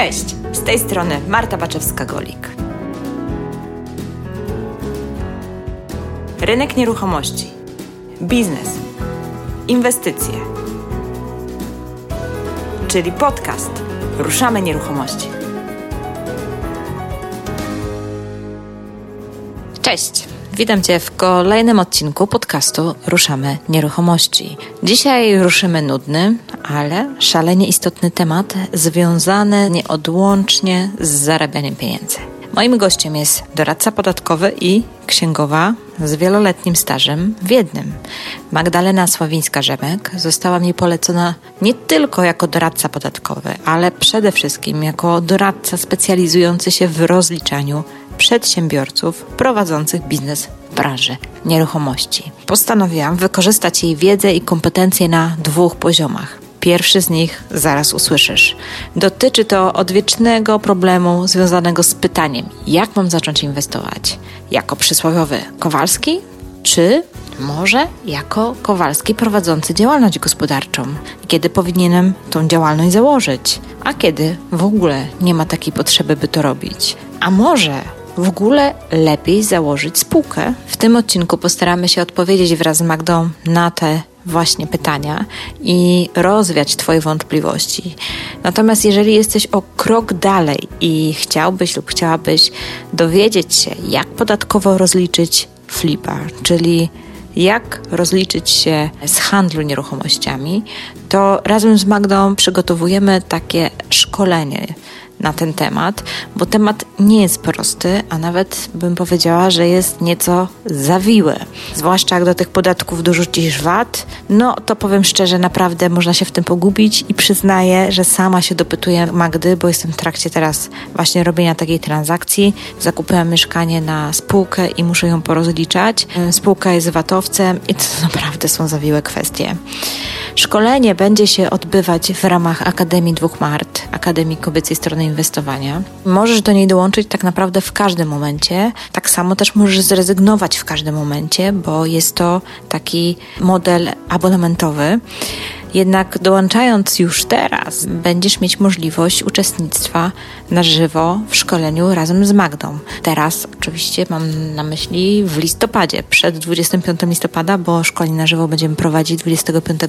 Cześć, z tej strony Marta Baczewska-Golik. Rynek nieruchomości, biznes, inwestycje, czyli podcast Ruszamy Nieruchomości. Cześć! Witam Cię w kolejnym odcinku podcastu Ruszamy Nieruchomości. Dzisiaj ruszymy nudny, ale szalenie istotny temat związany nieodłącznie z zarabianiem pieniędzy. Moim gościem jest doradca podatkowy i księgowa z wieloletnim stażem w jednym. Magdalena Sławińska-Rzemek została mi polecona nie tylko jako doradca podatkowy, ale przede wszystkim jako doradca specjalizujący się w rozliczaniu przedsiębiorców prowadzących biznes w branży nieruchomości. Postanowiłam wykorzystać jej wiedzę i kompetencje na dwóch poziomach. Pierwszy z nich zaraz usłyszysz. Dotyczy to odwiecznego problemu związanego z pytaniem, jak mam zacząć inwestować? Jako przysłowiowy Kowalski, czy może jako Kowalski prowadzący działalność gospodarczą? Kiedy powinienem tą działalność założyć? A kiedy w ogóle nie ma takiej potrzeby, by to robić? A może w ogóle lepiej założyć spółkę? W tym odcinku postaramy się odpowiedzieć wraz z Magdą na te właśnie pytania i rozwiać Twoje wątpliwości. Natomiast jeżeli jesteś o krok dalej i chciałbyś lub chciałabyś dowiedzieć się, jak podatkowo rozliczyć flipa, czyli jak rozliczyć się z handlu nieruchomościami, to razem z Magdą przygotowujemy takie szkolenie na ten temat, bo temat nie jest prosty, a nawet bym powiedziała, że jest nieco zawiły. Zwłaszcza jak do tych podatków dorzucisz VAT, no to powiem szczerze, naprawdę można się w tym pogubić i przyznaję, że sama się dopytuję Magdy, bo jestem w trakcie teraz właśnie robienia takiej transakcji. Zakupiłam mieszkanie na spółkę i muszę ją porozliczać. Spółka jest VAT-owcem i to naprawdę są zawiłe kwestie. Szkolenie będzie się odbywać w ramach Akademii Dwóch Mart, Akademii Kobiecej Strony Inwestowania. Możesz do niej dołączyć tak naprawdę w każdym momencie. Tak samo też możesz zrezygnować w każdym momencie, bo jest to taki model abonamentowy. Jednak dołączając już teraz, będziesz mieć możliwość uczestnictwa na żywo w szkoleniu razem z Magdą. Teraz oczywiście mam na myśli w listopadzie, przed 25 listopada, bo szkolenie na żywo będziemy prowadzić 25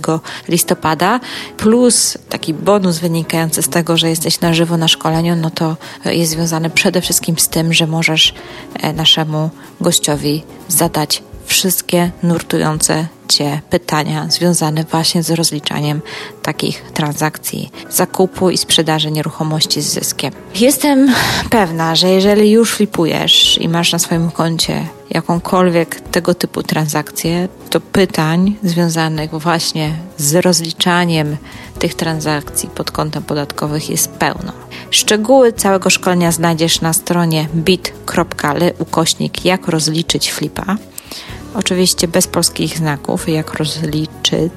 listopada, plus taki bonus wynikający z tego, że jesteś na żywo na szkoleniu, no to jest związany przede wszystkim z tym, że możesz e, naszemu gościowi zadać wszystkie nurtujące Cię pytania związane właśnie z rozliczaniem takich transakcji zakupu i sprzedaży nieruchomości z zyskiem. Jestem pewna, że jeżeli już flipujesz i masz na swoim koncie jakąkolwiek tego typu transakcję, to pytań związanych właśnie z rozliczaniem tych transakcji pod kątem podatkowych jest pełno. Szczegóły całego szkolenia znajdziesz na stronie bit.ly ukośnik jak rozliczyć flipa. Oczywiście bez polskich znaków, jak rozliczyć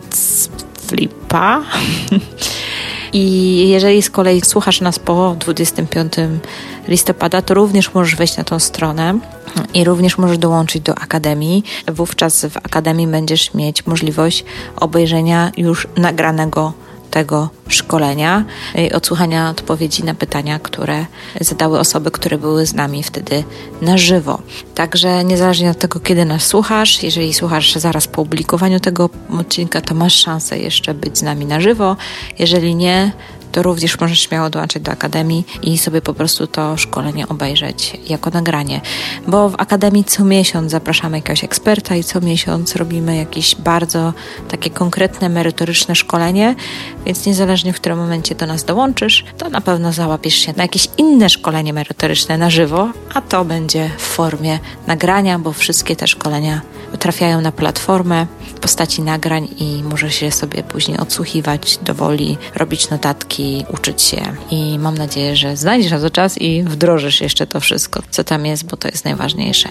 flipa. I jeżeli z kolei słuchasz nas po 25 listopada, to również możesz wejść na tą stronę i również możesz dołączyć do Akademii. Wówczas w Akademii będziesz mieć możliwość obejrzenia już nagranego tego szkolenia i odsłuchania odpowiedzi na pytania, które zadały osoby, które były z nami wtedy na żywo. Także niezależnie od tego, kiedy nas słuchasz, jeżeli słuchasz zaraz po publikowaniu tego odcinka, to masz szansę jeszcze być z nami na żywo. Jeżeli nie, to również możesz śmiało dołączyć do Akademii i sobie po prostu to szkolenie obejrzeć jako nagranie. Bo w Akademii co miesiąc zapraszamy jakiegoś eksperta i co miesiąc robimy jakieś bardzo takie konkretne, merytoryczne szkolenie, więc niezależnie w którym momencie do nas dołączysz, to na pewno załapiesz się na jakieś inne szkolenie merytoryczne na żywo, a to będzie w formie nagrania, bo wszystkie te szkolenia trafiają na platformę w postaci nagrań i możesz się sobie później odsłuchiwać dowoli, robić notatki, uczyć się. I mam nadzieję, że znajdziesz na to czas i wdrożysz jeszcze to wszystko, co tam jest, bo to jest najważniejsze,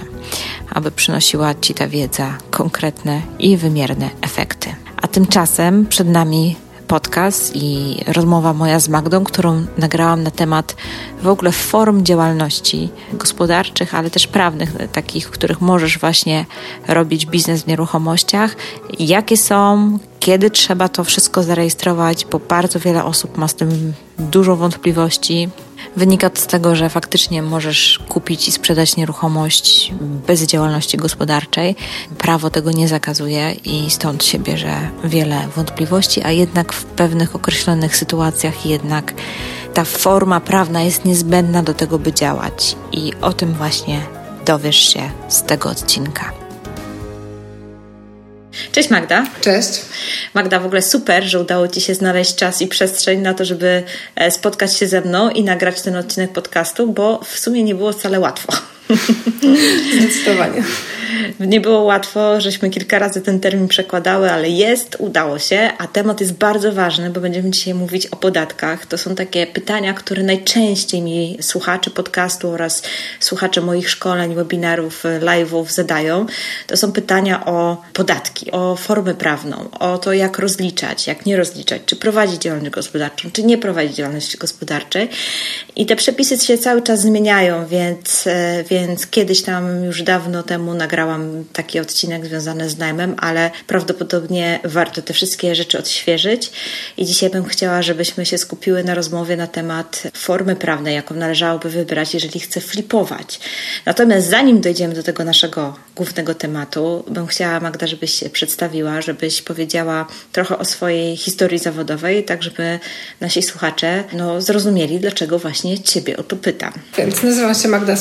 aby przynosiła Ci ta wiedza konkretne i wymierne efekty. A tymczasem przed nami podcast i rozmowa moja z Magdą, którą nagrałam na temat w ogóle form działalności gospodarczych, ale też prawnych, takich, w których możesz właśnie robić biznes w nieruchomościach. Jakie są, kiedy trzeba to wszystko zarejestrować, bo bardzo wiele osób ma z tym dużo wątpliwości. Wynika to z tego, że faktycznie możesz kupić i sprzedać nieruchomość bez działalności gospodarczej. Prawo tego nie zakazuje i stąd się bierze wiele wątpliwości, a jednak w pewnych określonych sytuacjach jednak ta forma prawna jest niezbędna do tego, by działać. I o tym właśnie dowiesz się z tego odcinka. Cześć Magda. Cześć. Magda, w ogóle super, że udało Ci się znaleźć czas i przestrzeń na to, żeby e, spotkać się ze mną i nagrać ten odcinek podcastu, bo w sumie nie było wcale łatwo. Zdecydowanie. Nie było łatwo, żeśmy kilka razy ten termin przekładały, ale jest, udało się, a temat jest bardzo ważny, bo będziemy dzisiaj mówić o podatkach. To są takie pytania, które najczęściej mi słuchacze podcastu oraz słuchacze moich szkoleń, webinarów, live'ów zadają. To są pytania o podatki, o formę prawną, o to, jak rozliczać, jak nie rozliczać, czy prowadzić działalność gospodarczą, czy nie prowadzić działalności gospodarczej. I te przepisy się cały czas zmieniają, więc, e, więc kiedyś tam już dawno temu nagrałam taki odcinek związany z najmem, ale prawdopodobnie warto te wszystkie rzeczy odświeżyć. I dzisiaj bym chciała, żebyśmy się skupiły na rozmowie na temat formy prawnej, jaką należałoby wybrać, jeżeli chcę flipować. Natomiast zanim dojdziemy do tego naszego głównego tematu, bym chciała, Magda, żebyś się przedstawiła, żebyś powiedziała trochę o swojej historii zawodowej, tak żeby nasi słuchacze no, zrozumieli, dlaczego właśnie Ciebie o to pytam. Więc nazywam się Magda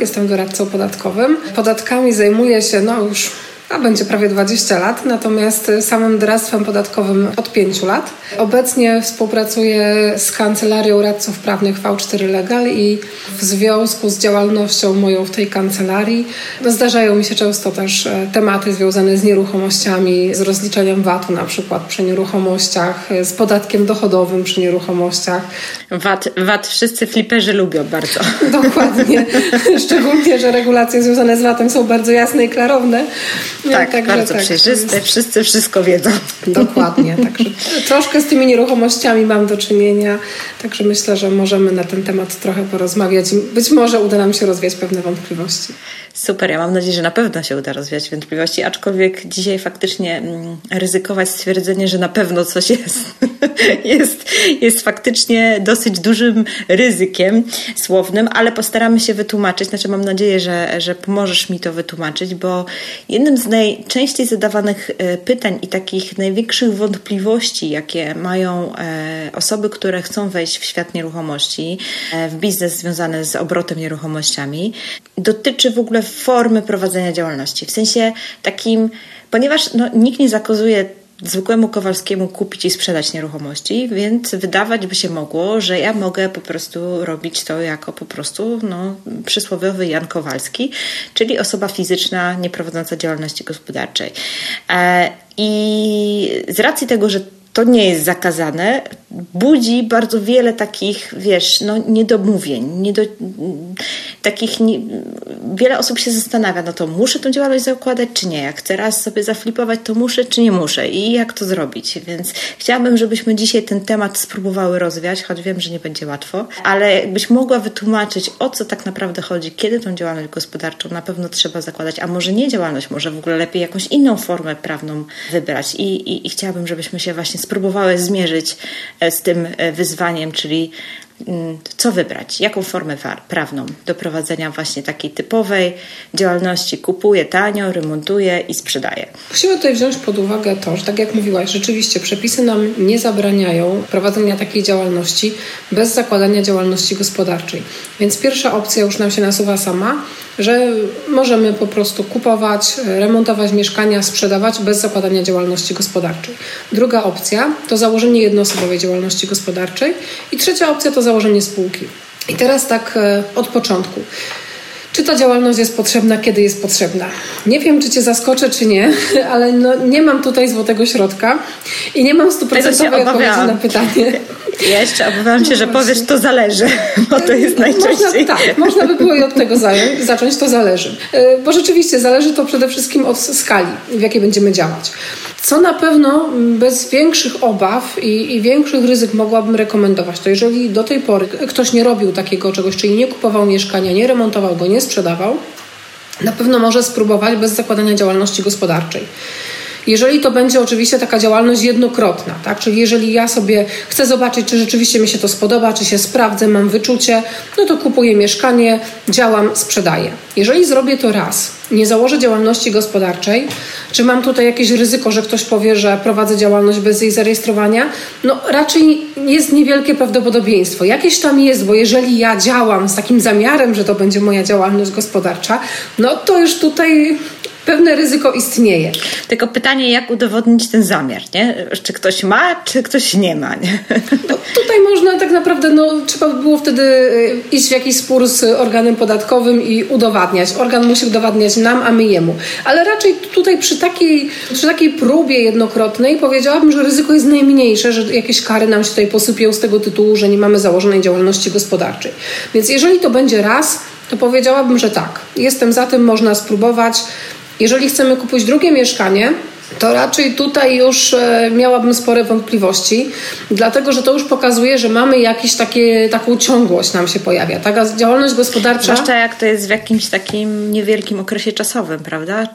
Jestem doradcą podatkowym. Podatkami zajmuję się no już a będzie prawie 20 lat, natomiast samym doradztwem podatkowym od 5 lat. Obecnie współpracuję z Kancelarią Radców Prawnych V4 Legal i w związku z działalnością moją w tej kancelarii no zdarzają mi się często też e, tematy związane z nieruchomościami, z rozliczeniem VAT-u na przykład przy nieruchomościach, z podatkiem dochodowym przy nieruchomościach. VAT, VAT wszyscy fliperzy lubią bardzo. Dokładnie. Szczególnie, że regulacje związane z VAT-em są bardzo jasne i klarowne. Tak, Także bardzo tak, przejrzyste, wszyscy wszystko wiedzą. Dokładnie, także troszkę z tymi nieruchomościami mam do czynienia, także myślę, że możemy na ten temat trochę porozmawiać i być może uda nam się rozwiać pewne wątpliwości. Super, ja mam nadzieję, że na pewno się uda rozwiać wątpliwości, aczkolwiek dzisiaj faktycznie mm, ryzykować stwierdzenie, że na pewno coś jest, jest, jest faktycznie dosyć dużym ryzykiem słownym, ale postaramy się wytłumaczyć, znaczy mam nadzieję, że, że pomożesz mi to wytłumaczyć, bo jednym z najczęściej zadawanych e, pytań i takich największych wątpliwości, jakie mają e, osoby, które chcą wejść w świat nieruchomości, e, w biznes związany z obrotem nieruchomościami, dotyczy w ogóle formy prowadzenia działalności. W sensie takim, ponieważ no, nikt nie zakazuje zwykłemu Kowalskiemu kupić i sprzedać nieruchomości, więc wydawać by się mogło, że ja mogę po prostu robić to jako po prostu no, przysłowiowy Jan Kowalski, czyli osoba fizyczna nieprowadząca działalności gospodarczej. E, I z racji tego, że to nie jest zakazane, budzi bardzo wiele takich, wiesz, no, niedomówień, niedo, takich, nie, wiele osób się zastanawia, no to muszę tą działalność zakładać, czy nie? Jak chcę raz sobie zaflipować, to muszę, czy nie muszę? I jak to zrobić? Więc chciałabym, żebyśmy dzisiaj ten temat spróbowały rozwiać, choć wiem, że nie będzie łatwo, ale byś mogła wytłumaczyć, o co tak naprawdę chodzi, kiedy tą działalność gospodarczą na pewno trzeba zakładać, a może nie działalność, może w ogóle lepiej jakąś inną formę prawną wybrać. I, i, i chciałabym, żebyśmy się właśnie spróbowały zmierzyć e, z tym e, wyzwaniem, czyli co wybrać, jaką formę prawną do prowadzenia właśnie takiej typowej działalności. Kupuję tanio, remontuję i sprzedaję. Musimy tutaj wziąć pod uwagę to, że tak jak mówiłaś, rzeczywiście przepisy nam nie zabraniają prowadzenia takiej działalności bez zakładania działalności gospodarczej. Więc pierwsza opcja już nam się nasuwa sama, że możemy po prostu kupować, remontować mieszkania, sprzedawać bez zakładania działalności gospodarczej. Druga opcja to założenie jednoosobowej działalności gospodarczej i trzecia opcja to założenie spółki. I teraz tak e, od początku. Czy ta działalność jest potrzebna, kiedy jest potrzebna? Nie wiem, czy Cię zaskoczę, czy nie, ale no, nie mam tutaj złotego środka i nie mam stuprocentowej odpowiedzi na pytanie. Ja jeszcze obawiam się, że no powiesz, to zależy, bo to jest najczęściej. Można, tak, można by było i od tego zająć, zacząć, to zależy. E, bo rzeczywiście zależy to przede wszystkim od skali, w jakiej będziemy działać. Co na pewno bez większych obaw i, i, większych ryzyk mogłabym rekomendować, to jeżeli do tej pory ktoś nie robił takiego czegoś, czyli nie kupował mieszkania, nie remontował go, nie sprzedawał, na pewno może spróbować bez zakładania działalności gospodarczej. Jeżeli to będzie oczywiście taka działalność jednokrotna, tak? czyli jeżeli ja sobie chcę zobaczyć, czy rzeczywiście mi się to spodoba, czy się sprawdzę, mam wyczucie, no to kupuję mieszkanie, działam, sprzedaję. Jeżeli zrobię to raz, nie założę działalności gospodarczej, czy mam tutaj jakieś ryzyko, że ktoś powie, że prowadzę działalność bez jej zarejestrowania? No raczej jest niewielkie prawdopodobieństwo. Jakieś tam jest, bo jeżeli ja działam z takim zamiarem, że to będzie moja działalność gospodarcza, no to już tutaj pewne ryzyko istnieje. Tylko pytanie, jak udowodnić ten zamiar, nie? Czy ktoś ma, czy ktoś nie ma, nie? No, tutaj można tak naprawdę, no, trzeba by było wtedy y, iść w jakiś spór z organem podatkowym i udowadniać. Organ musi udowadniać nam, a my jemu. Ale raczej tutaj przy takiej, przy takiej próbie jednokrotnej powiedziałabym, że ryzyko jest najmniejsze, że jakieś kary nam się tutaj posypią z tego tytułu, że nie mamy założonej działalności gospodarczej. Więc jeżeli to będzie raz, to powiedziałabym, że tak. Jestem za tym, można spróbować. Jeżeli chcemy kupić drugie mieszkanie, to raczej tutaj już e, miałabym spore wątpliwości, dlatego że to już pokazuje, że mamy jakąś taką ciągłość nam się pojawia. Taka działalność gospodarcza. Zwłaszcza jak to jest w jakimś takim niewielkim okresie czasowym, prawda?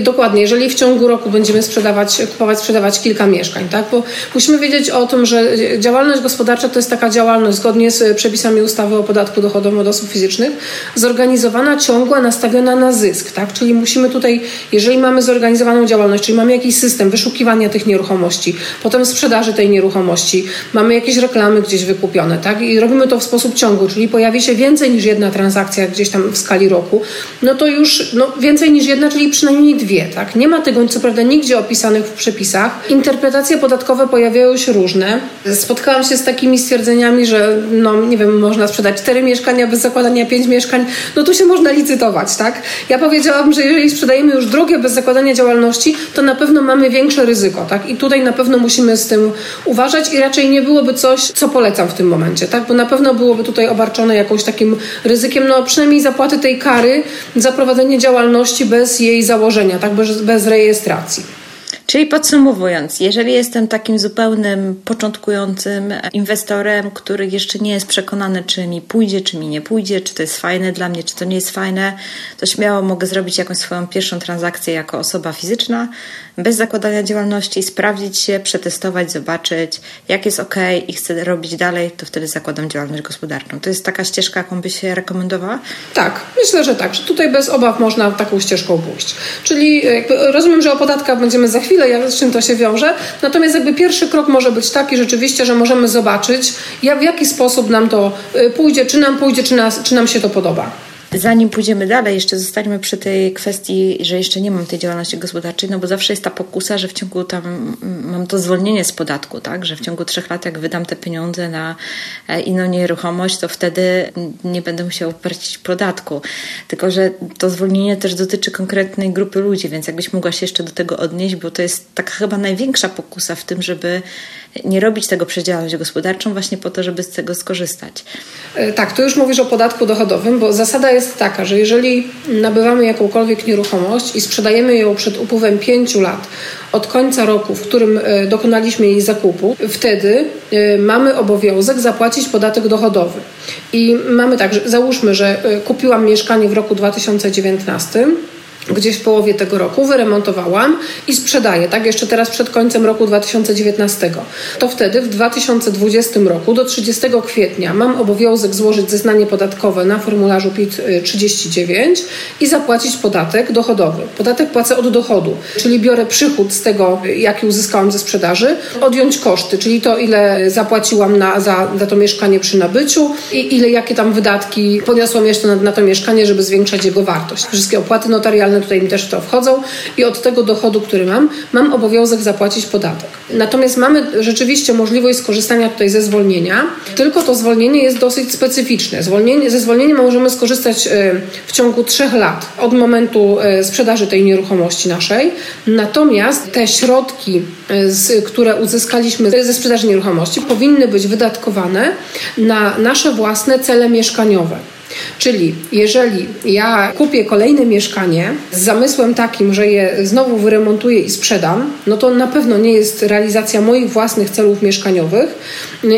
Dokładnie, jeżeli w ciągu roku będziemy sprzedawać, kupować, sprzedawać kilka mieszkań, tak? Bo musimy wiedzieć o tym, że działalność gospodarcza to jest taka działalność zgodnie z przepisami ustawy o podatku dochodowym od osób fizycznych, zorganizowana, ciągła, nastawiona na zysk, tak? Czyli musimy tutaj, jeżeli mamy zorganizowaną działalność, czyli mamy jakiś system wyszukiwania tych nieruchomości, potem sprzedaży tej nieruchomości, mamy jakieś reklamy gdzieś wykupione, tak? I robimy to w sposób ciągły, czyli pojawi się więcej niż jedna transakcja gdzieś tam w skali roku, no to już no, więcej niż jedna, czyli przynajmniej dwie, tak? Nie ma tego, co prawda, nigdzie opisanych w przepisach. Interpretacje podatkowe pojawiają się różne. Spotkałam się z takimi stwierdzeniami, że no, nie wiem, można sprzedać cztery mieszkania bez zakładania pięć mieszkań, no tu się można licytować, tak? Ja powiedziałabym, że jeżeli sprzedajemy już drugie bez zakładania działalności, to na pewno mamy większe ryzyko, tak? I tutaj na pewno musimy z tym uważać i raczej nie byłoby coś, co polecam w tym momencie, tak? Bo na pewno byłoby tutaj obarczone jakimś takim ryzykiem, no przynajmniej zapłaty tej kary za prowadzenie działalności bez jej założenia, tak? Bez, bez rejestracji. Czyli podsumowując, jeżeli jestem takim zupełnym początkującym inwestorem, który jeszcze nie jest przekonany, czy mi pójdzie, czy mi nie pójdzie, czy to jest fajne dla mnie, czy to nie jest fajne, to śmiało mogę zrobić jakąś swoją pierwszą transakcję jako osoba fizyczna, bez zakładania działalności, sprawdzić się, przetestować, zobaczyć, jak jest ok i chcę robić dalej, to wtedy zakładam działalność gospodarczą. To jest taka ścieżka, jaką by się rekomendowała? Tak, myślę, że tak, że tutaj bez obaw można taką ścieżką pójść. Czyli rozumiem, że o podatkach będziemy za chwilę, jak, z czym to się wiąże, natomiast jakby pierwszy krok może być taki rzeczywiście, że możemy zobaczyć, jak, w jaki sposób nam to y, pójdzie, czy nam pójdzie, czy, nas, czy nam się to podoba. Zanim pójdziemy dalej, jeszcze zostańmy przy tej kwestii, że jeszcze nie mam tej działalności gospodarczej, no bo zawsze jest ta pokusa, że w ciągu tam mam to zwolnienie z podatku, tak, że w ciągu trzech lat jak wydam te pieniądze na e, inną nieruchomość, to wtedy nie będę musiał płacić podatku. Tylko, że to zwolnienie też dotyczy konkretnej grupy ludzi, więc jakbyś mogła się jeszcze do tego odnieść, bo to jest taka chyba największa pokusa w tym, żeby nie robić tego przez działalność gospodarczą właśnie po to, żeby z tego skorzystać. E, tak, tu już mówisz o podatku dochodowym, bo zasada jest taka, że jeżeli nabywamy jakąkolwiek nieruchomość i sprzedajemy ją przed upływem pięciu lat od końca roku, w którym e, dokonaliśmy jej zakupu, wtedy e, mamy obowiązek zapłacić podatek dochodowy. I mamy tak, że załóżmy, że kupiłam mieszkanie w roku 2019 gdzieś w połowie tego roku, wyremontowałam i sprzedaję, tak, jeszcze teraz przed końcem roku 2019. To wtedy w 2020 roku do 30 kwietnia mam obowiązek złożyć zeznanie podatkowe na formularzu PIT-39 i zapłacić podatek dochodowy. Podatek płacę od dochodu, czyli biorę przychód z tego, jaki uzyskałam ze sprzedaży, odjąć koszty, czyli to, ile zapłaciłam na, za, za to mieszkanie przy nabyciu i ile, jakie tam wydatki poniosłam jeszcze na, na to mieszkanie, żeby zwiększać jego wartość. Wszystkie opłaty notarialne tutaj mi też w to wchodzą i od tego dochodu, który mam, mam obowiązek zapłacić podatek. Natomiast mamy rzeczywiście możliwość skorzystania tutaj ze zwolnienia, tylko to zwolnienie jest dosyć specyficzne. Zwolnienie, ze zwolnienia możemy skorzystać e, w ciągu trzech lat od momentu e, sprzedaży tej nieruchomości naszej. Natomiast te środki, e, które uzyskaliśmy ze sprzedaży nieruchomości, powinny być wydatkowane na nasze własne cele mieszkaniowe. Czyli jeżeli ja kupię kolejne mieszkanie z zamysłem takim, że je znowu wyremontuję i sprzedam, no to na pewno nie jest realizacja moich własnych celów mieszkaniowych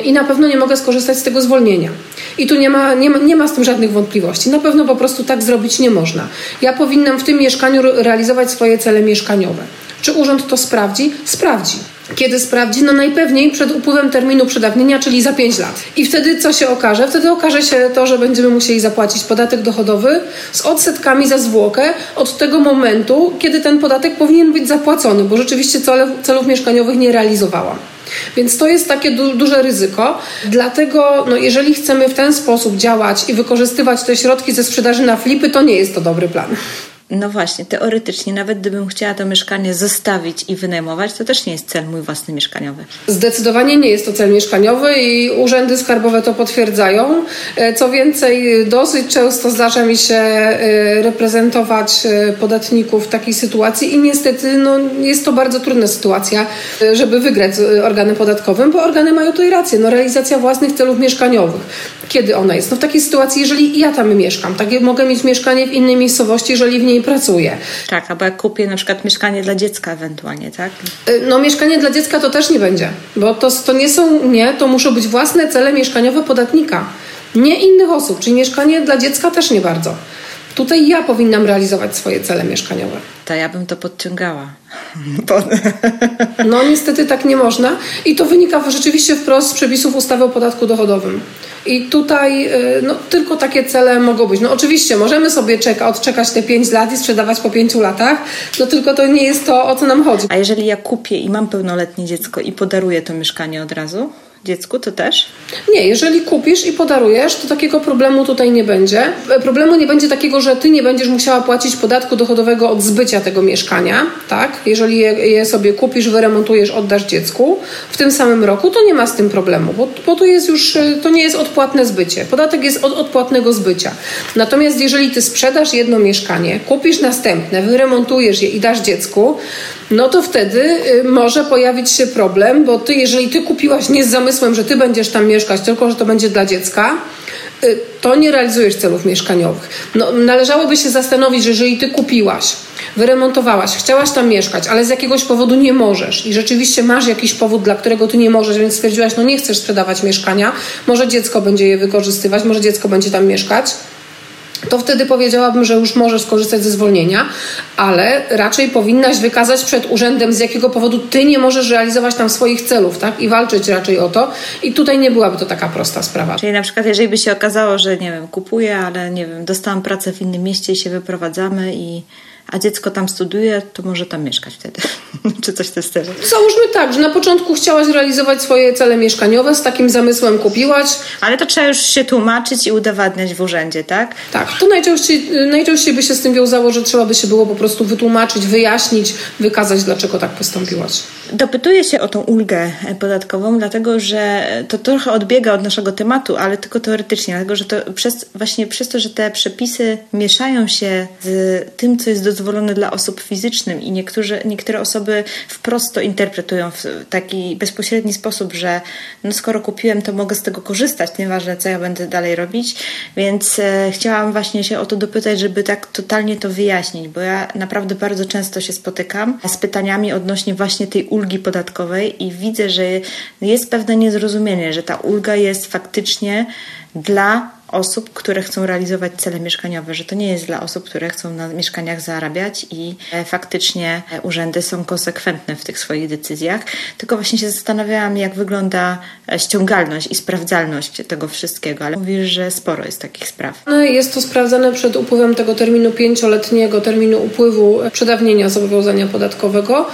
i na pewno nie mogę skorzystać z tego zwolnienia. I tu nie ma, nie ma, nie ma z tym żadnych wątpliwości. Na pewno po prostu tak zrobić nie można. Ja powinnam w tym mieszkaniu realizować swoje cele mieszkaniowe. Czy urząd to sprawdzi? Sprawdzi. Kiedy sprawdzi? No najpewniej przed upływem terminu przedawnienia, czyli za 5 lat. I wtedy co się okaże? Wtedy okaże się to, że będziemy musieli zapłacić podatek dochodowy z odsetkami za zwłokę od tego momentu, kiedy ten podatek powinien być zapłacony, bo rzeczywiście celów mieszkaniowych nie realizowałam. Więc to jest takie du duże ryzyko. Dlatego, no, jeżeli chcemy w ten sposób działać i wykorzystywać te środki ze sprzedaży na flipy, to nie jest to dobry plan. No właśnie, teoretycznie, nawet gdybym chciała to mieszkanie zostawić i wynajmować, to też nie jest cel mój własny mieszkaniowy. Zdecydowanie nie jest to cel mieszkaniowy i urzędy skarbowe to potwierdzają. E, co więcej, dosyć często zdarza mi się e, reprezentować e, podatników w takiej sytuacji i niestety no, jest to bardzo trudna sytuacja, żeby wygrać z organem podatkowym, bo organy mają tutaj rację. No, realizacja własnych celów mieszkaniowych. Kiedy ona jest? No w takiej sytuacji, jeżeli ja tam mieszkam, tak mogę mieć mieszkanie w innej miejscowości, jeżeli w niej pracuję. Tak, albo jak kupię na przykład mieszkanie dla dziecka ewentualnie, tak? Y, no mieszkanie dla dziecka to też nie będzie, bo to, to nie są, nie, to muszą być własne cele mieszkaniowe podatnika, nie innych osób, czyli mieszkanie dla dziecka też nie bardzo. Tutaj ja powinnam realizować swoje cele mieszkaniowe. To ja bym to podciągała. No niestety tak nie można i to wynika rzeczywiście wprost z przepisów ustawy o podatku dochodowym. I tutaj y, no, tylko takie cele mogą być. No oczywiście możemy sobie czeka, odczekać te 5 lat i sprzedawać po 5 latach, no tylko to nie jest to, o co nam chodzi. A jeżeli ja kupię i mam pełnoletnie dziecko i podaruję to mieszkanie od razu? Dziecku, to też? Nie, jeżeli kupisz i podarujesz, to takiego problemu tutaj nie będzie. Problemu nie będzie takiego, że ty nie będziesz musiała płacić podatku dochodowego od zbycia tego mieszkania, tak? Jeżeli je, je sobie kupisz, wyremontujesz, oddasz dziecku w tym samym roku, to nie ma z tym problemu, bo, bo tu jest już, to nie jest odpłatne zbycie. Podatek jest od odpłatnego zbycia. Natomiast jeżeli ty sprzedasz jedno mieszkanie, kupisz następne, wyremontujesz je i dasz dziecku, no to wtedy y, może pojawić się problem, bo ty, jeżeli ty kupiłaś nie z zamysłem, że ty będziesz tam mieszkać, tylko że to będzie dla dziecka, y, to nie realizujesz celów mieszkaniowych. No, należałoby się zastanowić, że jeżeli ty kupiłaś, wyremontowałaś, chciałaś tam mieszkać, ale z jakiegoś powodu nie możesz i rzeczywiście masz jakiś powód, dla którego ty nie możesz, więc stwierdziłaś, no nie chcesz sprzedawać mieszkania, może dziecko będzie je wykorzystywać, może dziecko będzie tam mieszkać, to wtedy powiedziałabym, że już możesz skorzystać ze zwolnienia, ale raczej powinnaś wykazać przed urzędem, z jakiego powodu ty nie możesz realizować tam swoich celów, tak? I walczyć raczej o to. I tutaj nie byłaby to taka prosta sprawa. Czyli na przykład, jeżeli by się okazało, że nie wiem, kupuję, ale nie wiem, dostałam pracę w innym mieście i się wyprowadzamy i a dziecko tam studiuje, to może tam mieszkać wtedy. Czy coś w tym stylu. Załóżmy tak, że na początku chciałaś realizować swoje cele mieszkaniowe, z takim zamysłem kupiłaś. Ale to trzeba już się tłumaczyć i udowadniać w urzędzie, tak? Tak, to najczęściej, najczęściej by się z tym wiązało, że trzeba by się było po prostu wytłumaczyć, wyjaśnić, wykazać, dlaczego tak postąpiłaś. Dopytuję się o tą ulgę podatkową, dlatego że to trochę odbiega od naszego tematu, ale tylko teoretycznie, dlatego że to przez, właśnie przez to, że te przepisy mieszają się z tym, co jest dozwolone dla osób fizycznych i niektóre, niektóre osoby wprost to interpretują w taki bezpośredni sposób, że no skoro kupiłem, to mogę z tego korzystać, nieważne co ja będę dalej robić, więc e, chciałam właśnie się o to dopytać, żeby tak totalnie to wyjaśnić, bo ja naprawdę bardzo często się spotykam z pytaniami odnośnie właśnie tej ulgi podatkowej i widzę, że jest pewne niezrozumienie, że ta ulga jest faktycznie dla osób, które chcą realizować cele mieszkaniowe, że to nie jest dla osób, które chcą na mieszkaniach zarabiać i e, faktycznie e, urzędy są konsekwentne w tych swoich decyzjach. Tylko właśnie się zastanawiałam, jak wygląda e, ściągalność i sprawdzalność tego wszystkiego, ale mówisz, że sporo jest takich spraw. No jest to sprawdzane przed upływem tego terminu pięcioletniego, terminu upływu przedawnienia zobowiązania podatkowego.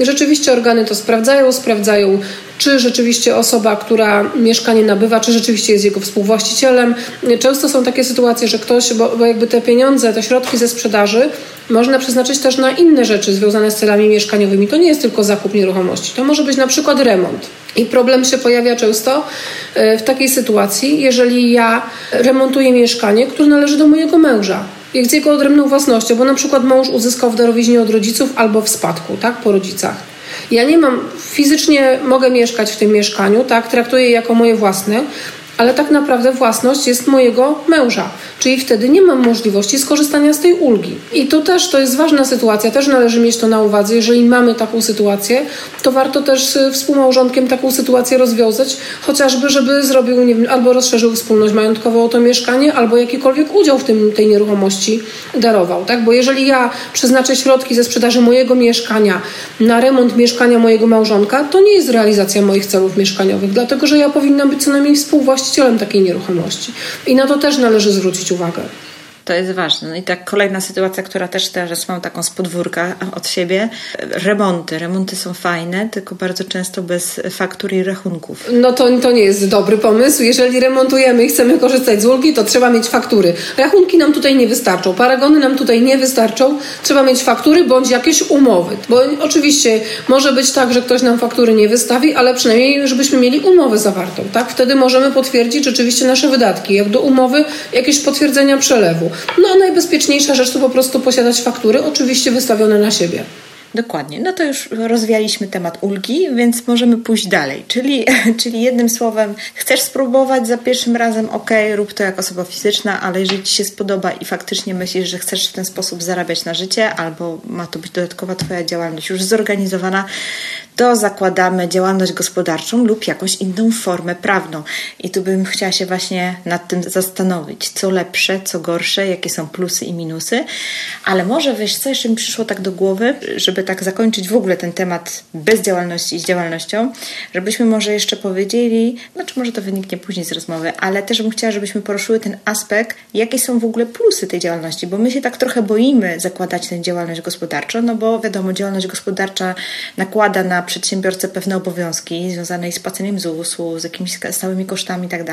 I rzeczywiście organy to sprawdzają, sprawdzają, czy rzeczywiście osoba, która mieszkanie nabywa, czy rzeczywiście jest jego współwłaścicielem. Często są takie sytuacje, że ktoś, bo, bo jakby te pieniądze, te środki ze sprzedaży można przeznaczyć też na inne rzeczy związane z celami mieszkaniowymi. To nie jest tylko zakup nieruchomości, to może być na przykład remont. I problem się pojawia często e, w takiej sytuacji, jeżeli ja remontuję mieszkanie, które należy do mojego męża z jego odrębną własnością, bo na przykład mąż uzyskał w darowiźnie od rodziców albo w spadku, tak, po rodzicach. Ja nie mam, fizycznie mogę mieszkać w tym mieszkaniu, tak, traktuję je jako moje własne, ale tak naprawdę własność jest mojego męża, czyli wtedy nie mam możliwości skorzystania z tej ulgi. I to też to jest ważna sytuacja, też należy mieć to na uwadze. Jeżeli mamy taką sytuację, to warto też z współmałżonkiem taką sytuację rozwiązać, chociażby, żeby zrobił nie wiem, albo rozszerzył wspólność majątkową o to mieszkanie, albo jakikolwiek udział w tym, tej nieruchomości darował. Tak? Bo jeżeli ja przeznaczę środki ze sprzedaży mojego mieszkania na remont mieszkania mojego małżonka, to nie jest realizacja moich celów mieszkaniowych, dlatego że ja powinnam być co najmniej współwłaścicielem takiej nieruchomości. I na to też należy zwrócić uwagę. To jest ważne. No i tak kolejna sytuacja, która też teraz mam taką z podwórka od siebie. Remonty. Remonty są fajne, tylko bardzo często bez faktur i rachunków. No to, to nie jest dobry pomysł. Jeżeli remontujemy i chcemy korzystać z ulgi, to trzeba mieć faktury. Rachunki nam tutaj nie wystarczą, paragony nam tutaj nie wystarczą. Trzeba mieć faktury bądź jakieś umowy. Bo oczywiście może być tak, że ktoś nam faktury nie wystawi, ale przynajmniej żebyśmy mieli umowę zawartą. Tak? Wtedy możemy potwierdzić rzeczywiście nasze wydatki. Jak do umowy jakieś potwierdzenia przelewu. No a najbezpieczniejsza rzecz to po prostu posiadać faktury, oczywiście wystawione na siebie. Dokładnie. No to już rozwialiśmy temat ulgi, więc możemy pójść dalej. Czyli, czyli jednym słowem, chcesz spróbować za pierwszym razem, ok, rób to jak osoba fizyczna, ale jeżeli Ci się spodoba i faktycznie myślisz, że chcesz w ten sposób zarabiać na życie, albo ma to być dodatkowa Twoja działalność już zorganizowana, to zakładamy działalność gospodarczą lub jakąś inną formę prawną. I tu bym chciała się właśnie nad tym zastanowić, co lepsze, co gorsze, jakie są plusy i minusy, ale może wiesz, co jeszcze mi przyszło tak do głowy, żeby tak zakończyć w ogóle ten temat bez działalności i z działalnością, żebyśmy może jeszcze powiedzieli, znaczy może to wyniknie później z rozmowy, ale też bym chciała, żebyśmy poruszyły ten aspekt, jakie są w ogóle plusy tej działalności, bo my się tak trochę boimy zakładać tę działalność gospodarczą, no bo wiadomo, działalność gospodarcza nakłada na przedsiębiorcę pewne obowiązki związane z płaceniem ZUS-u, z jakimiś stałymi kosztami i tak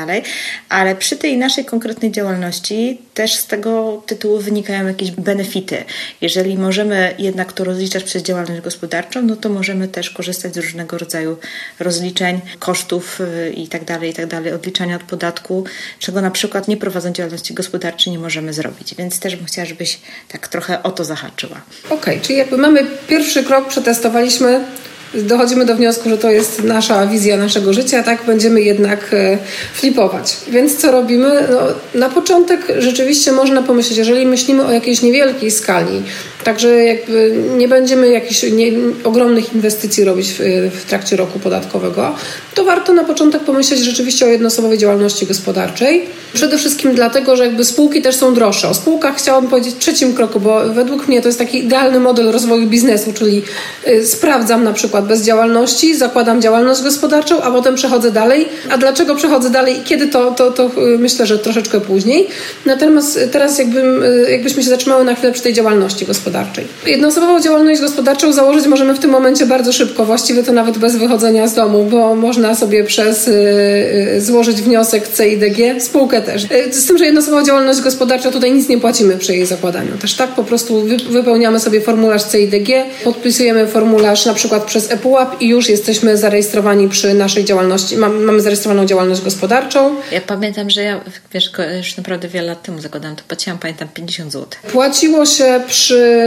ale przy tej naszej konkretnej działalności też z tego tytułu wynikają jakieś benefity. Jeżeli możemy jednak to rozliczać przez działalność gospodarczą, no to możemy też korzystać z różnego rodzaju rozliczeń, kosztów y, i tak tak odliczania od podatku, czego na przykład nie prowadząc działalności gospodarczej nie możemy zrobić. Więc też bym chciała, żebyś tak trochę o to zahaczyła. Okej, okay, czyli jakby mamy pierwszy krok, przetestowaliśmy dochodzimy do wniosku, że to jest nasza wizja naszego życia, tak będziemy jednak e, flipować. Więc co robimy? No, na początek rzeczywiście można pomyśleć, jeżeli myślimy o jakiejś niewielkiej skali, także jakby nie będziemy jakichś nie, ogromnych inwestycji robić w, w trakcie roku podatkowego, to warto na początek pomyśleć rzeczywiście o jednoosobowej działalności gospodarczej. Przede wszystkim dlatego, że jakby spółki też są droższe. O spółkach chciałabym powiedzieć trzecim kroku, bo według mnie to jest taki idealny model rozwoju biznesu, czyli y, sprawdzam na przykład bez działalności, zakładam działalność gospodarczą, a potem przechodzę dalej. A dlaczego przechodzę dalej i kiedy to, to, to y, myślę, że troszeczkę później. Natomiast teraz jakbym, y, jakbyśmy się zatrzymały na chwilę przy tej działalności gospodarczej. Jednoosobową działalność gospodarczą założyć możemy w tym momencie bardzo szybko, właściwie to nawet bez wychodzenia z domu, bo można sobie przez złożyć wniosek CIDG, spółkę też. Z tym, że jednoosobowa działalność gospodarcza tutaj nic nie płacimy przy jej zakładaniu. Też tak po prostu wypełniamy sobie formularz CIDG, podpisujemy formularz na przykład przez ePUAP i już jesteśmy zarejestrowani przy naszej działalności. Mamy zarejestrowaną działalność gospodarczą. Ja pamiętam, że ja, wiesz, już naprawdę wiele lat temu zakładałam, to płaciłam, pamiętam, 50 zł. Płaciło się przy,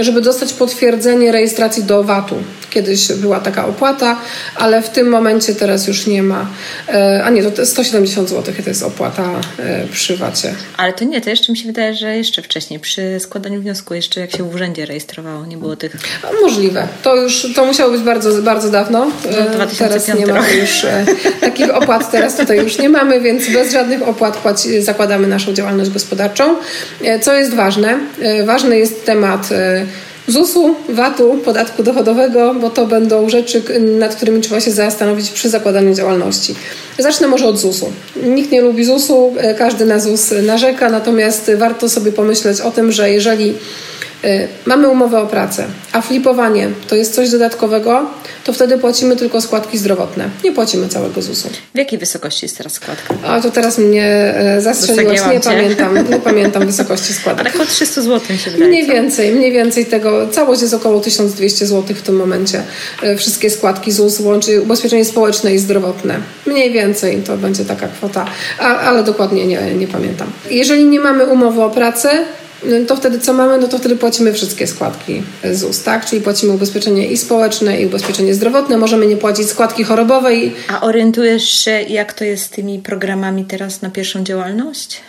żeby dostać potwierdzenie rejestracji do VAT-u. Kiedyś była taka opłata, ale w tym momencie teraz już nie ma. E, a nie, to 170 zł to jest opłata e, przy VAT-ie. Ale to nie, to jeszcze mi się wydaje, że jeszcze wcześniej, przy składaniu wniosku, jeszcze jak się w urzędzie rejestrowało, nie było tych... Możliwe. To już, to musiało być bardzo, bardzo dawno. No, teraz nie mamy już e, takich opłat, teraz tutaj już nie mamy, więc bez żadnych opłat płaci, zakładamy naszą działalność gospodarczą. Co jest ważne? Ważny jest temat ZUS-u, VAT-u, podatku dochodowego, bo to będą rzeczy, nad którymi trzeba się zastanowić przy zakładaniu działalności. Zacznę może od ZUS-u. Nikt nie lubi ZUS-u, e, każdy na ZUS narzeka, natomiast warto sobie pomyśleć o tym, że jeżeli mamy umowę o pracę, a flipowanie to jest coś dodatkowego, to wtedy płacimy tylko składki zdrowotne. Nie płacimy całego ZUS-u. W jakiej wysokości jest teraz składka? A to teraz mnie e, zastrzeliłaś. Nie pamiętam, nie pamiętam wysokości składki. Ale około 300 zł się wydaje. Mniej więcej, mniej więcej tego. Całość jest około 1200 zł w tym momencie. E, wszystkie składki ZUS łączy ubezpieczenie społeczne i zdrowotne. Mniej więcej to będzie taka kwota, a, ale dokładnie nie, nie pamiętam. Jeżeli nie mamy umowy o pracę, to wtedy co mamy? No to wtedy płacimy wszystkie składki ZUS, tak? Czyli płacimy ubezpieczenie i społeczne, i ubezpieczenie zdrowotne. Możemy nie płacić składki chorobowej. A orientujesz się, jak to jest z tymi programami teraz na pierwszą działalność?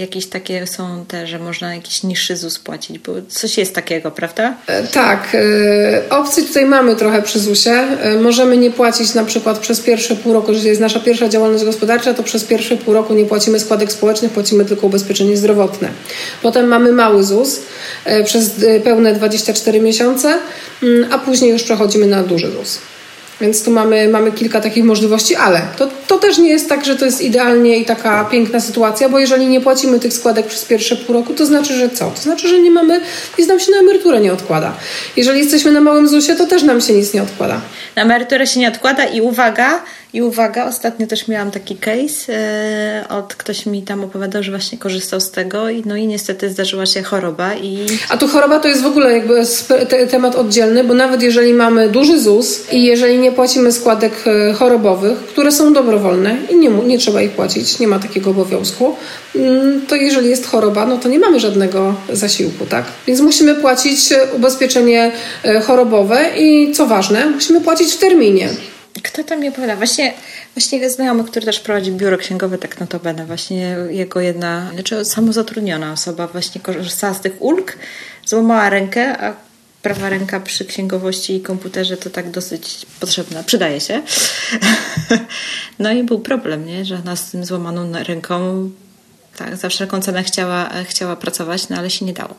Jakieś takie są te, że można jakiś niższy ZUS płacić, bo coś jest takiego, prawda? E, tak. E, opcji tutaj mamy trochę przy ZUSie. E, możemy nie płacić na przykład przez pierwsze pół roku, jeżeli jest nasza pierwsza działalność gospodarcza, to przez pierwsze pół roku nie płacimy składek społecznych, płacimy tylko ubezpieczenie zdrowotne. Potem mamy mały ZUS przez pełne 24 miesiące, mm, a później już przechodzimy na duży ZUS. Więc tu mamy, mamy kilka takich możliwości, ale to, to też nie jest tak, że to jest idealnie i taka piękna sytuacja, bo jeżeli nie płacimy tych składek przez pierwsze pół roku, to znaczy, że co? To znaczy, że nie mamy, nic nam się na emeryturę nie odkłada. Jeżeli jesteśmy na małym ZUSie, to też nam się nic nie odkłada. Na emeryturę się nie odkłada i uwaga, i uwaga, ostatnio też miałam taki case, e, od ktoś mi tam opowiadał, że właśnie korzystał z tego i no i niestety zdarzyła się choroba i... A tu choroba to jest w ogóle jakby temat oddzielny, bo nawet jeżeli mamy duży ZUS i jeżeli nie płacimy składek e, chorobowych, które są dobrowolne i nie, nie trzeba ich płacić, nie ma takiego obowiązku, mm, to jeżeli jest choroba, no to nie mamy żadnego zasiłku, tak? Więc musimy płacić e, ubezpieczenie chorobowe i co ważne, musimy płacić w terminie. Kto tam mi opowiada? Właśnie, właśnie znajomy, który też prowadzi biuro księgowe, tak notabene, właśnie jego jedna, znaczy samozatrudniona osoba właśnie korzystała z tych ulg, złamała rękę, a prawa ręka przy księgowości i komputerze to tak dosyć potrzebna, przydaje się. no i był problem, nie? że ona z tym złamaną ręką tak, za wszelką cenę chciała, chciała pracować, no ale się nie dało.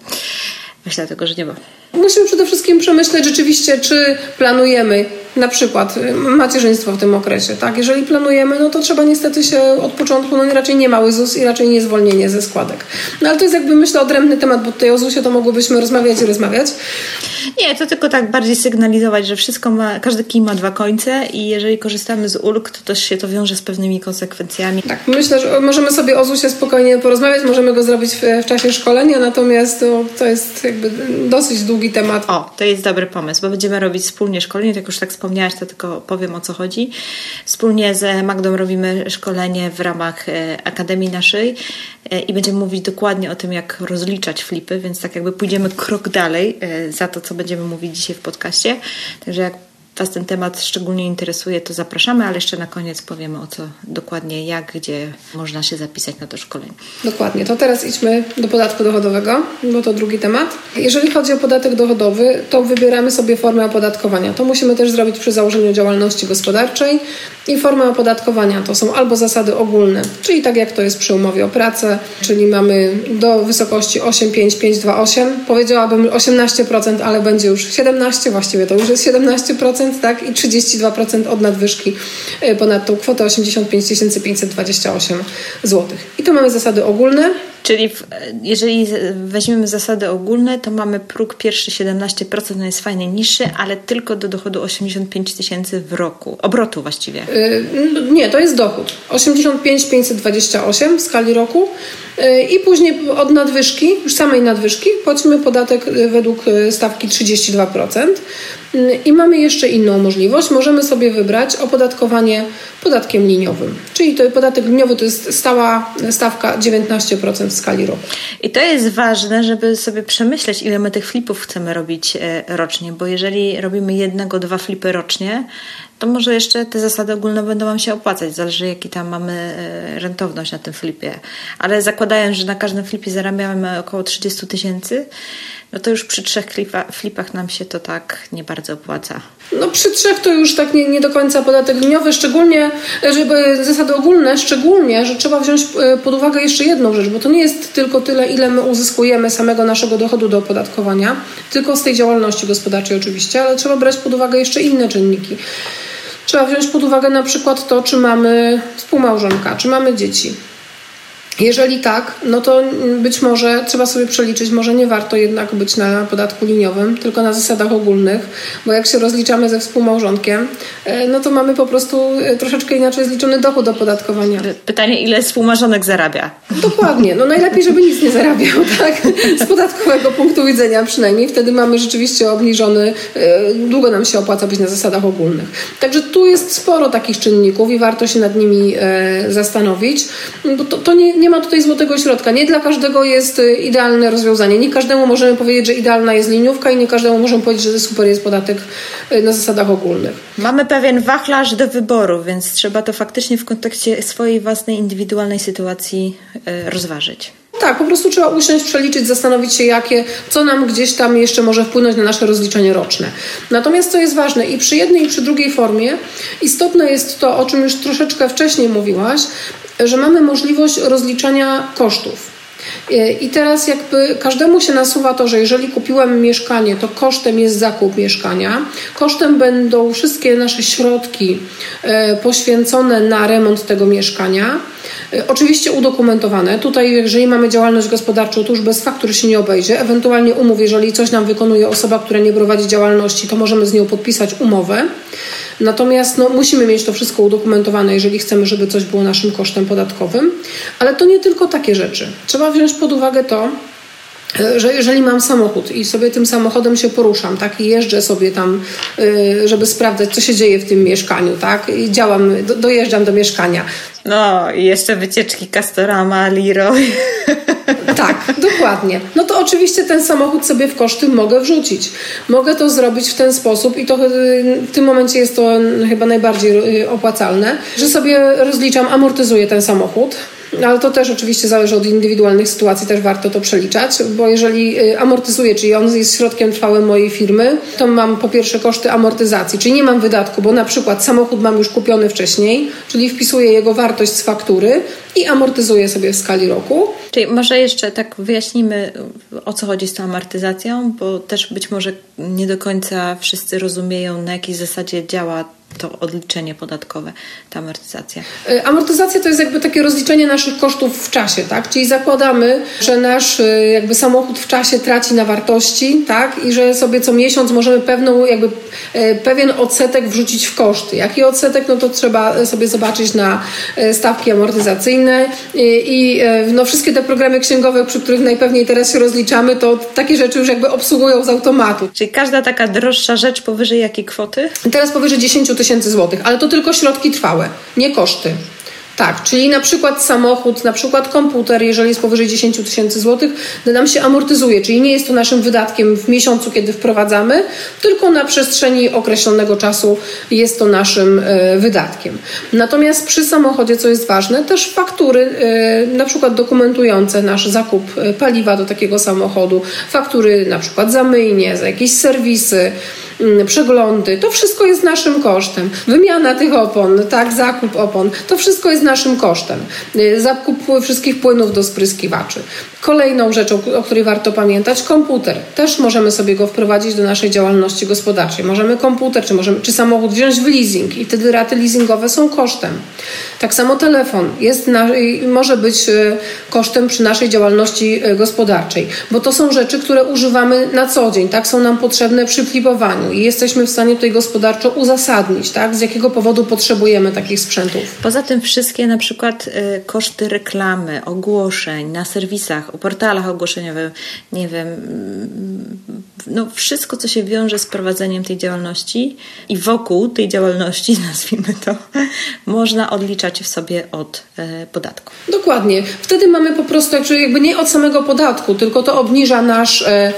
Myślę tego, że nie ma. Musimy przede wszystkim przemyśleć rzeczywiście, czy planujemy na przykład y, macierzyństwo w tym okresie. Tak? Jeżeli planujemy, no to trzeba niestety się od początku, no raczej nie mały ZUS i raczej nie zwolnienie ze składek. No ale to jest jakby myślę odrębny temat, bo tutaj o ZUSie to mogłybyśmy rozmawiać i rozmawiać. Nie, to tylko tak bardziej sygnalizować, że wszystko ma, każdy kij ma dwa końce i jeżeli korzystamy z ulg, to też się to wiąże z pewnymi konsekwencjami. Tak, myślę, że możemy sobie o ZUSie spokojnie porozmawiać, możemy go zrobić w, w czasie szkolenia, natomiast to, to jest jakby dosyć długi temat. O, to jest dobry pomysł, bo będziemy robić wspólnie szkolenie, tak już tak wspomniałaś, to tylko powiem o co chodzi. Wspólnie z Magdą robimy szkolenie w ramach e, Akademii naszej e, i będziemy mówić dokładnie o tym, jak rozliczać flipy, więc tak jakby pójdziemy krok dalej e, za to, co będziemy mówić dzisiaj w podcaście. Także jak Was ten temat szczególnie interesuje, to zapraszamy, ale jeszcze na koniec powiemy o co dokładnie, jak, gdzie można się zapisać na to szkolenie. Dokładnie. To teraz idźmy do podatku dochodowego, bo to drugi temat. Jeżeli chodzi o podatek dochodowy, to wybieramy sobie formę opodatkowania. To musimy też zrobić przy założeniu działalności gospodarczej i forma opodatkowania to są albo zasady ogólne, czyli tak jak to jest przy umowie o pracę, czyli mamy do wysokości 85528, powiedziałabym 18%, ale będzie już 17, właściwie to już jest 17%, tak? I 32% od nadwyżki y, ponad tą kwotę 85 528 zł. I tu mamy zasady ogólne. Czyli w, jeżeli weźmiemy zasady ogólne, to mamy próg pierwszy 17%, no jest fajnie niższy, ale tylko do dochodu 85 tysięcy w roku. Obrotu właściwie. Yy, nie, to jest dochód. 85 528 w skali roku. Yy, I później od nadwyżki, już samej nadwyżki, płacimy podatek y, według y, stawki 32%. I mamy jeszcze inną możliwość. Możemy sobie wybrać opodatkowanie podatkiem liniowym. Czyli to podatek liniowy to jest stała stawka 19% w skali roku. I to jest ważne, żeby sobie przemyśleć, ile my tych flipów chcemy robić e, rocznie, bo jeżeli robimy jednego, dwa flipy rocznie, to może jeszcze te zasady ogólne będą Wam się opłacać. Zależy, jaki tam mamy e, rentowność na tym flipie. Ale zakładając, że na każdym flipie zarabiamy około 30 tysięcy, no to już przy trzech flipach nam się to tak nie bardzo opłaca. No przy trzech to już tak nie, nie do końca podatek liniowy, szczególnie, żeby zasady ogólne, szczególnie, że trzeba wziąć e, pod uwagę jeszcze jedną rzecz, bo to nie jest tylko tyle, ile my uzyskujemy samego naszego dochodu do opodatkowania, tylko z tej działalności gospodarczej oczywiście, ale trzeba brać pod uwagę jeszcze inne czynniki. Trzeba wziąć pod uwagę na przykład to, czy mamy współmałżonka, czy mamy dzieci jeżeli tak, no to być może trzeba sobie przeliczyć, może nie warto jednak być na podatku liniowym, tylko na zasadach ogólnych, bo jak się rozliczamy ze współmałżonkiem, e, no to mamy po prostu e, troszeczkę inaczej zliczony dochód opodatkowania. Pytanie, ile współmałżonek zarabia? Dokładnie, no najlepiej, żeby nic nie zarabiał, tak? Z podatkowego punktu widzenia przynajmniej, wtedy mamy rzeczywiście obniżony, e, długo nam się opłaca być na zasadach ogólnych. Także tu jest sporo takich czynników i warto się nad nimi zastanowić, bo to, to nie, nie nie ma tutaj złotego środka. Nie dla każdego jest y, idealne rozwiązanie. Nie każdemu możemy powiedzieć, że idealna jest liniówka i nie każdemu możemy powiedzieć, że super jest podatek y, na zasadach ogólnych. Mamy pewien wachlarz do wyboru, więc trzeba to faktycznie w kontekście swojej własnej indywidualnej sytuacji y, rozważyć. Tak, po prostu trzeba usiąść, przeliczyć, zastanowić się, jakie, co nam gdzieś tam jeszcze może wpłynąć na nasze rozliczenie roczne. Natomiast co jest ważne i przy jednej i przy drugiej formie, istotne jest to, o czym już troszeczkę wcześniej mówiłaś, że mamy możliwość rozliczania kosztów. I teraz jakby każdemu się nasuwa to, że jeżeli kupiłem mieszkanie, to kosztem jest zakup mieszkania, kosztem będą wszystkie nasze środki e, poświęcone na remont tego mieszkania. E, oczywiście udokumentowane. Tutaj, jeżeli mamy działalność gospodarczą, to już bez faktur się nie obejdzie. Ewentualnie umów, jeżeli coś nam wykonuje osoba, która nie prowadzi działalności, to możemy z nią podpisać umowę. Natomiast no, musimy mieć to wszystko udokumentowane, jeżeli chcemy, żeby coś było naszym kosztem podatkowym. Ale to nie tylko takie rzeczy. Trzeba wziąć pod uwagę to, e, że jeżeli mam samochód i sobie tym samochodem się poruszam, tak, i jeżdżę sobie tam, e, żeby sprawdzać, co się dzieje w tym mieszkaniu, tak, i działam, do, dojeżdżam do mieszkania. No, i jeszcze wycieczki Castorama, Leroy. Tak, dokładnie. No to oczywiście ten samochód sobie w koszty mogę wrzucić. Mogę to zrobić w ten sposób i to w tym momencie jest to chyba najbardziej y, opłacalne, że sobie rozliczam, amortyzuję ten samochód ale to też oczywiście zależy od indywidualnych sytuacji, też warto to przeliczać, bo jeżeli y, amortyzuję, czyli on jest środkiem trwałym mojej firmy, to mam po pierwsze koszty amortyzacji, czyli nie mam wydatku, bo na przykład samochód mam już kupiony wcześniej, czyli wpisuję jego wartość z faktury i amortyzuję sobie w skali roku. Czyli może jeszcze tak wyjaśnimy, o co chodzi z tą amortyzacją, bo też być może nie do końca wszyscy rozumieją, na jakiej zasadzie działa to odliczenie podatkowe, ta amortyzacja? Y, amortyzacja to jest jakby takie rozliczenie naszych kosztów w czasie, tak? Czyli zakładamy, że nasz y, jakby samochód w czasie traci na wartości, tak? I że sobie co miesiąc możemy pewną jakby y, pewien odsetek wrzucić w koszty. Jaki odsetek? No to trzeba sobie zobaczyć na stawki amortyzacyjne i no wszystkie te programy księgowe, przy których najpewniej teraz się rozliczamy, to takie rzeczy już jakby obsługują z automatu. Czyli każda taka droższa rzecz powyżej jakiej kwoty? Teraz powyżej 10 tysięcy złotych, ale to tylko środki trwałe, nie koszty. Tak, czyli na przykład samochód, na przykład komputer, jeżeli jest powyżej 10 tysięcy złotych, nam się amortyzuje, czyli nie jest to naszym wydatkiem w miesiącu, kiedy wprowadzamy, tylko na przestrzeni określonego czasu jest to naszym e, wydatkiem. Natomiast przy samochodzie, co jest ważne, też faktury, e, na przykład dokumentujące nasz zakup e, paliwa do takiego samochodu, faktury na przykład za myjnie, za jakieś serwisy, przeglądy, to wszystko jest naszym kosztem. Wymiana tych opon, tak, zakup opon, to wszystko jest naszym kosztem. Y, zakup wszystkich płynów do spryskiwaczy. Kolejną rzeczą, o której warto pamiętać, komputer. Też możemy sobie go wprowadzić do naszej działalności gospodarczej. Możemy komputer czy, możemy, czy samochód wziąć w leasing i wtedy raty leasingowe są kosztem. Tak samo telefon jest na, może być y, kosztem przy naszej działalności y, gospodarczej, bo to są rzeczy, które używamy na co dzień, tak są nam potrzebne przy flipowaniu i jesteśmy w stanie tutaj gospodarczo uzasadnić, tak, z jakiego powodu potrzebujemy takich sprzętów. Poza tym wszystkie na przykład y, koszty reklamy, ogłoszeń na serwisach, o portalach ogłoszeniowych, nie wiem, mm, no wszystko, co się wiąże z prowadzeniem tej działalności i wokół tej działalności, nazwijmy to, można odliczać w sobie od e, podatku. Dokładnie. Wtedy mamy po prostu jakby nie od samego podatku, tylko to obniża nasz e,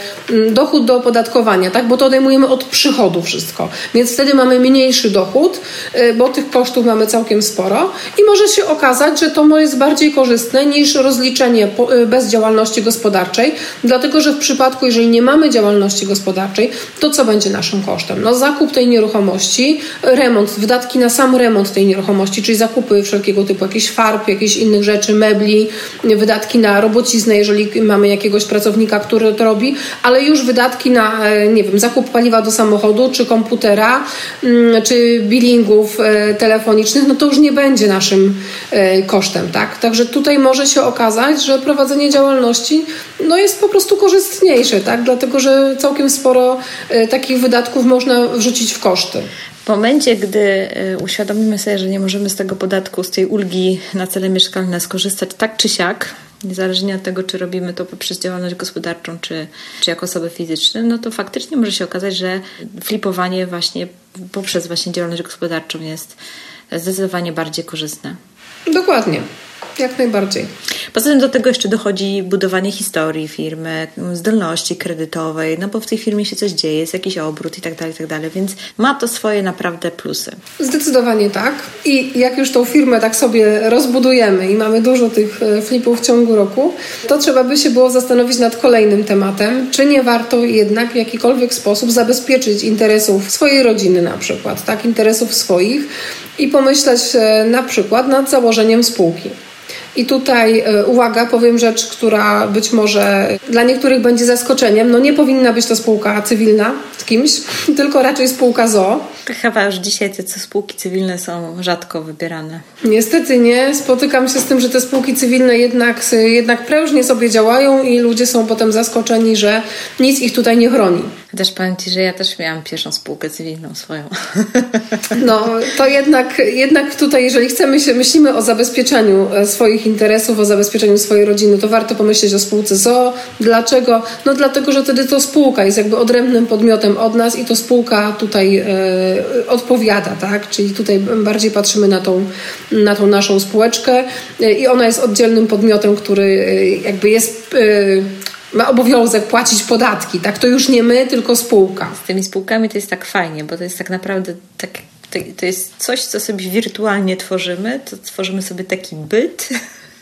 dochód do opodatkowania, tak? bo to odejmujemy od przychodu wszystko. Więc wtedy mamy mniejszy dochód, e, bo tych kosztów mamy całkiem sporo i może się okazać, że to jest bardziej korzystne niż rozliczenie bez działalności gospodarczej, dlatego że w przypadku, jeżeli nie mamy działalności działalności gospodarczej, to co będzie naszym kosztem? No zakup tej nieruchomości, remont, wydatki na sam remont tej nieruchomości, czyli zakupy wszelkiego typu jakichś farb, jakichś innych rzeczy, mebli, wydatki na robociznę, jeżeli mamy jakiegoś pracownika, który to robi, ale już wydatki na, e, nie wiem, zakup paliwa do samochodu, czy komputera, mm, czy billingów e, telefonicznych, no to już nie będzie naszym e, kosztem, tak? Także tutaj może się okazać, że prowadzenie działalności no jest po prostu korzystniejsze, tak? Dlatego, że całkiem sporo e, takich wydatków można wrzucić w koszty. W momencie, gdy uświadomimy sobie, że nie możemy z tego podatku, z tej ulgi na cele mieszkalne skorzystać tak czy siak, niezależnie od tego, czy robimy to poprzez działalność gospodarczą, czy, czy jako osoby fizyczne, no to faktycznie może się okazać, że flipowanie właśnie poprzez właśnie działalność gospodarczą jest zdecydowanie bardziej korzystne. Dokładnie. Jak najbardziej. Poza tym do tego jeszcze dochodzi budowanie historii firmy, zdolności kredytowej, no bo w tej firmie się coś dzieje, jest jakiś obrót i tak dalej, i tak dalej, więc ma to swoje naprawdę plusy. Zdecydowanie tak. I jak już tą firmę tak sobie rozbudujemy i mamy dużo tych e, flipów w ciągu roku, to trzeba by się było zastanowić nad kolejnym tematem, czy nie warto jednak w jakikolwiek sposób zabezpieczyć interesów swojej rodziny na przykład, tak, interesów swoich i pomyśleć e, na przykład nad założeniem spółki. I tutaj e, uwaga, powiem rzecz, która być może dla niektórych będzie zaskoczeniem. No nie powinna być to spółka cywilna z kimś, tylko raczej spółka ZO. Chyba już dzisiaj te spółki cywilne są rzadko wybierane. Niestety nie. Spotykam się z tym, że te spółki cywilne jednak, jednak prężnie sobie działają i ludzie są potem zaskoczeni, że nic ich tutaj nie chroni. Też powiem Ci, że ja też miałam pierwszą spółkę cywilną swoją. No, to jednak, jednak tutaj, jeżeli chcemy się, myślimy o zabezpieczeniu e, swoich interesów, o zabezpieczeniu swojej rodziny, to warto pomyśleć o spółce ZO. Dlaczego? No dlatego, że wtedy to spółka jest jakby odrębnym podmiotem od nas i to spółka tutaj e, odpowiada, tak? Czyli tutaj bardziej patrzymy na tą, na tą naszą spółeczkę e, i ona jest oddzielnym podmiotem, który e, jakby jest ma obowiązek płacić podatki, tak? To już nie my, tylko spółka. Z tymi spółkami to jest tak fajnie, bo to jest tak naprawdę tak, to, to jest coś, co sobie wirtualnie tworzymy, to tworzymy sobie taki byt,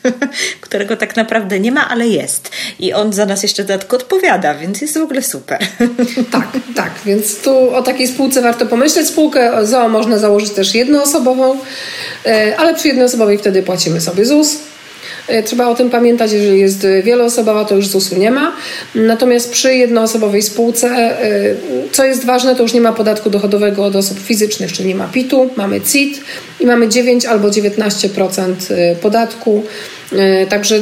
którego tak naprawdę nie ma, ale jest. I on za nas jeszcze dodatkowo odpowiada, więc jest w ogóle super. Tak, tak. Więc tu o takiej spółce warto pomyśleć. Spółkę ZOO można założyć też jednoosobową, e, ale przy jednoosobowej wtedy płacimy sobie ZUS trzeba o tym pamiętać, jeżeli jest wieloosobowa, to już ZUS-u nie ma. Natomiast przy jednoosobowej spółce, e, co jest ważne, to już nie ma podatku dochodowego od osób fizycznych, czyli nie ma PIT-u, mamy CIT i mamy 9 albo 19% e, podatku. E, także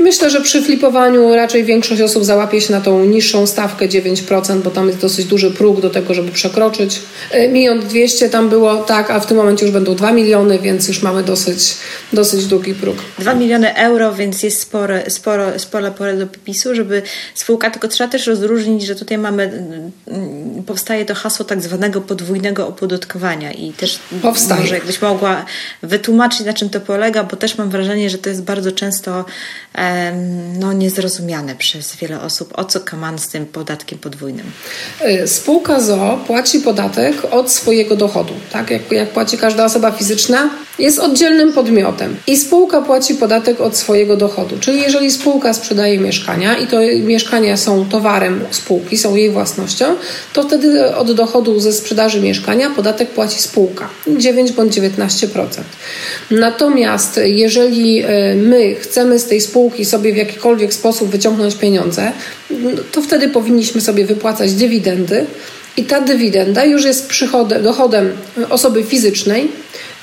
myślę, że przy flipowaniu raczej większość osób załapie się na tą niższą stawkę 9%, bo tam jest dosyć duży próg do tego, żeby przekroczyć. E, milion dwieście tam było, tak, a w tym momencie już będą 2 miliony, więc już mamy dosyć, dosyć długi próg. 2 miliony euro, więc jest spore, sporo, spore pole do popisu, żeby spółka, tylko trzeba też rozróżnić, że tutaj mamy, mm, powstaje to hasło tak zwanego podwójnego opodatkowania i też powstaje. może jakbyś mogła wytłumaczyć, na czym to polega, bo też mam wrażenie, że to jest bardzo często no, niezrozumiane przez wiele osób, o co kaman z tym podatkiem podwójnym. Y, spółka ZO płaci podatek od swojego dochodu, tak? Jak, jak płaci każda osoba fizyczna, jest oddzielnym podmiotem i spółka płaci podatek od swojego dochodu. Czyli jeżeli spółka sprzedaje mieszkania i to mieszkania są towarem spółki, są jej własnością, to wtedy od dochodu ze sprzedaży mieszkania podatek płaci spółka 9 bądź 19%. Natomiast jeżeli y, my chcemy z tej spółki sobie w jakikolwiek sposób wyciągnąć pieniądze, to wtedy powinniśmy sobie wypłacać dywidendy i ta dywidenda już jest przychodem, dochodem osoby fizycznej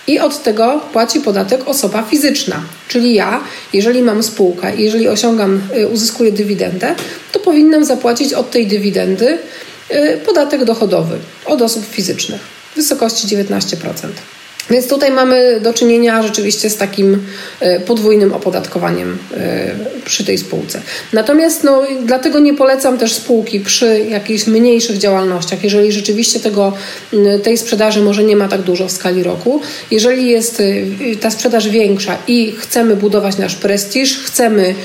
i od tego płaci podatek osoba fizyczna. Czyli ja, jeżeli mam spółkę jeżeli osiągam, y, uzyskuję dywidendę, to powinnam zapłacić od tej dywidendy y, podatek dochodowy od osób fizycznych w wysokości 19%. Więc tutaj mamy do czynienia rzeczywiście z takim e, podwójnym opodatkowaniem e, przy tej spółce. Natomiast no, dlatego nie polecam też spółki przy jakichś mniejszych działalnościach, jeżeli rzeczywiście tego, tej sprzedaży może nie ma tak dużo w skali roku. Jeżeli jest e, ta sprzedaż większa i chcemy budować nasz prestiż, chcemy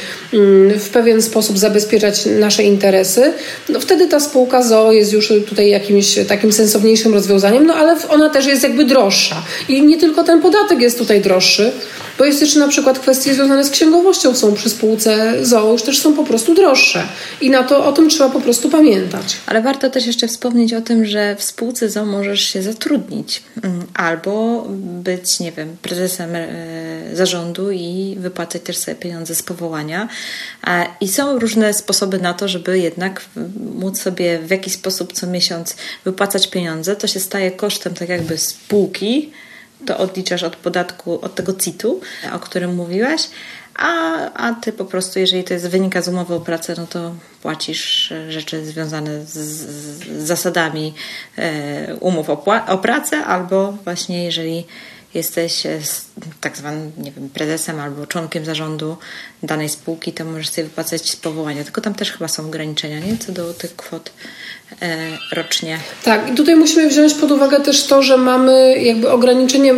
w pewien sposób zabezpieczać nasze interesy, no wtedy ta spółka ZO jest już tutaj jakimś takim sensowniejszym rozwiązaniem, no ale ona też jest jakby droższa i nie tylko ten podatek jest tutaj droższy, bo jest jeszcze na przykład kwestie związane z księgowością są przy spółce ZOO, już też są po prostu droższe. I na to o tym trzeba po prostu pamiętać. Ale warto też jeszcze wspomnieć o tym, że w spółce ZOO możesz się zatrudnić mm, albo być, nie wiem, prezesem e, zarządu i wypłacać też sobie pieniądze z powołania. I są różne sposoby na to, żeby jednak móc sobie w jakiś sposób co miesiąc wypłacać pieniądze. To się staje kosztem tak jakby spółki, to odliczasz od podatku, od tego CIT-u, o którym mówiłaś, a, a ty po prostu, jeżeli to jest wynika z umowy o pracę, no to płacisz rzeczy związane z, z zasadami e, umów o, o pracę, albo właśnie jeżeli jesteś tak zwanym nie wiem, prezesem albo członkiem zarządu danej spółki, to możesz sobie wypłacać z powołania. Tylko tam też chyba są ograniczenia, nie? Co do tych kwot e, rocznie. Tak, i tutaj musimy wziąć pod uwagę też to, że mamy jakby ograniczenie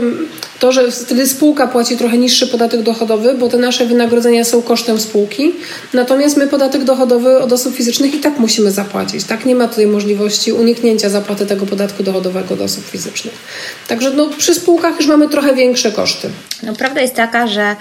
To, że wtedy spółka płaci trochę niższy podatek dochodowy, bo te nasze wynagrodzenia są kosztem spółki, natomiast my podatek dochodowy od osób fizycznych i tak musimy zapłacić. Tak nie ma tutaj możliwości uniknięcia zapłaty tego podatku dochodowego od osób fizycznych. Także no, przy spółkach już mamy trochę większe koszty. No, prawda jest taka, że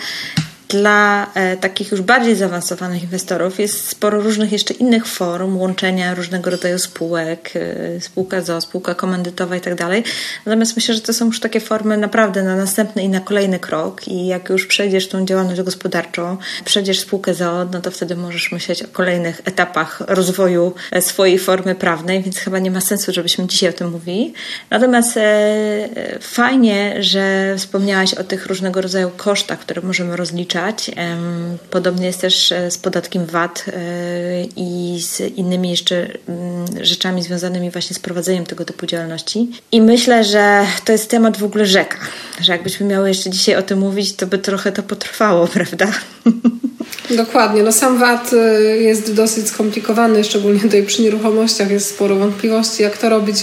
dla e, takich już bardziej zaawansowanych inwestorów jest sporo różnych jeszcze innych form łączenia różnego rodzaju spółek, e, spółka ZO, spółka komandytowa i tak dalej. Natomiast myślę, że to są już takie formy naprawdę na następny i na kolejny krok i jak już przejdziesz tą działalność gospodarczą, przejdziesz spółkę ZO, no to wtedy możesz myśleć o kolejnych etapach rozwoju e, swojej formy prawnej, więc chyba nie ma sensu, żebyśmy dzisiaj o tym mówili. Natomiast fajnie, że wspomniałaś o tych różnego rodzaju kosztach, które możemy rozliczać Podobnie jest też e, z podatkiem VAT e, i z innymi jeszcze rzeczami związanymi właśnie z prowadzeniem tego typu działalności. I myślę, że to jest temat w ogóle rzeka, że jakbyśmy miały jeszcze dzisiaj o tym mówić, to by trochę to potrwało, prawda? Dokładnie. No sam VAT y, jest dosyć skomplikowany, szczególnie tutaj przy nieruchomościach jest sporo wątpliwości, jak to robić.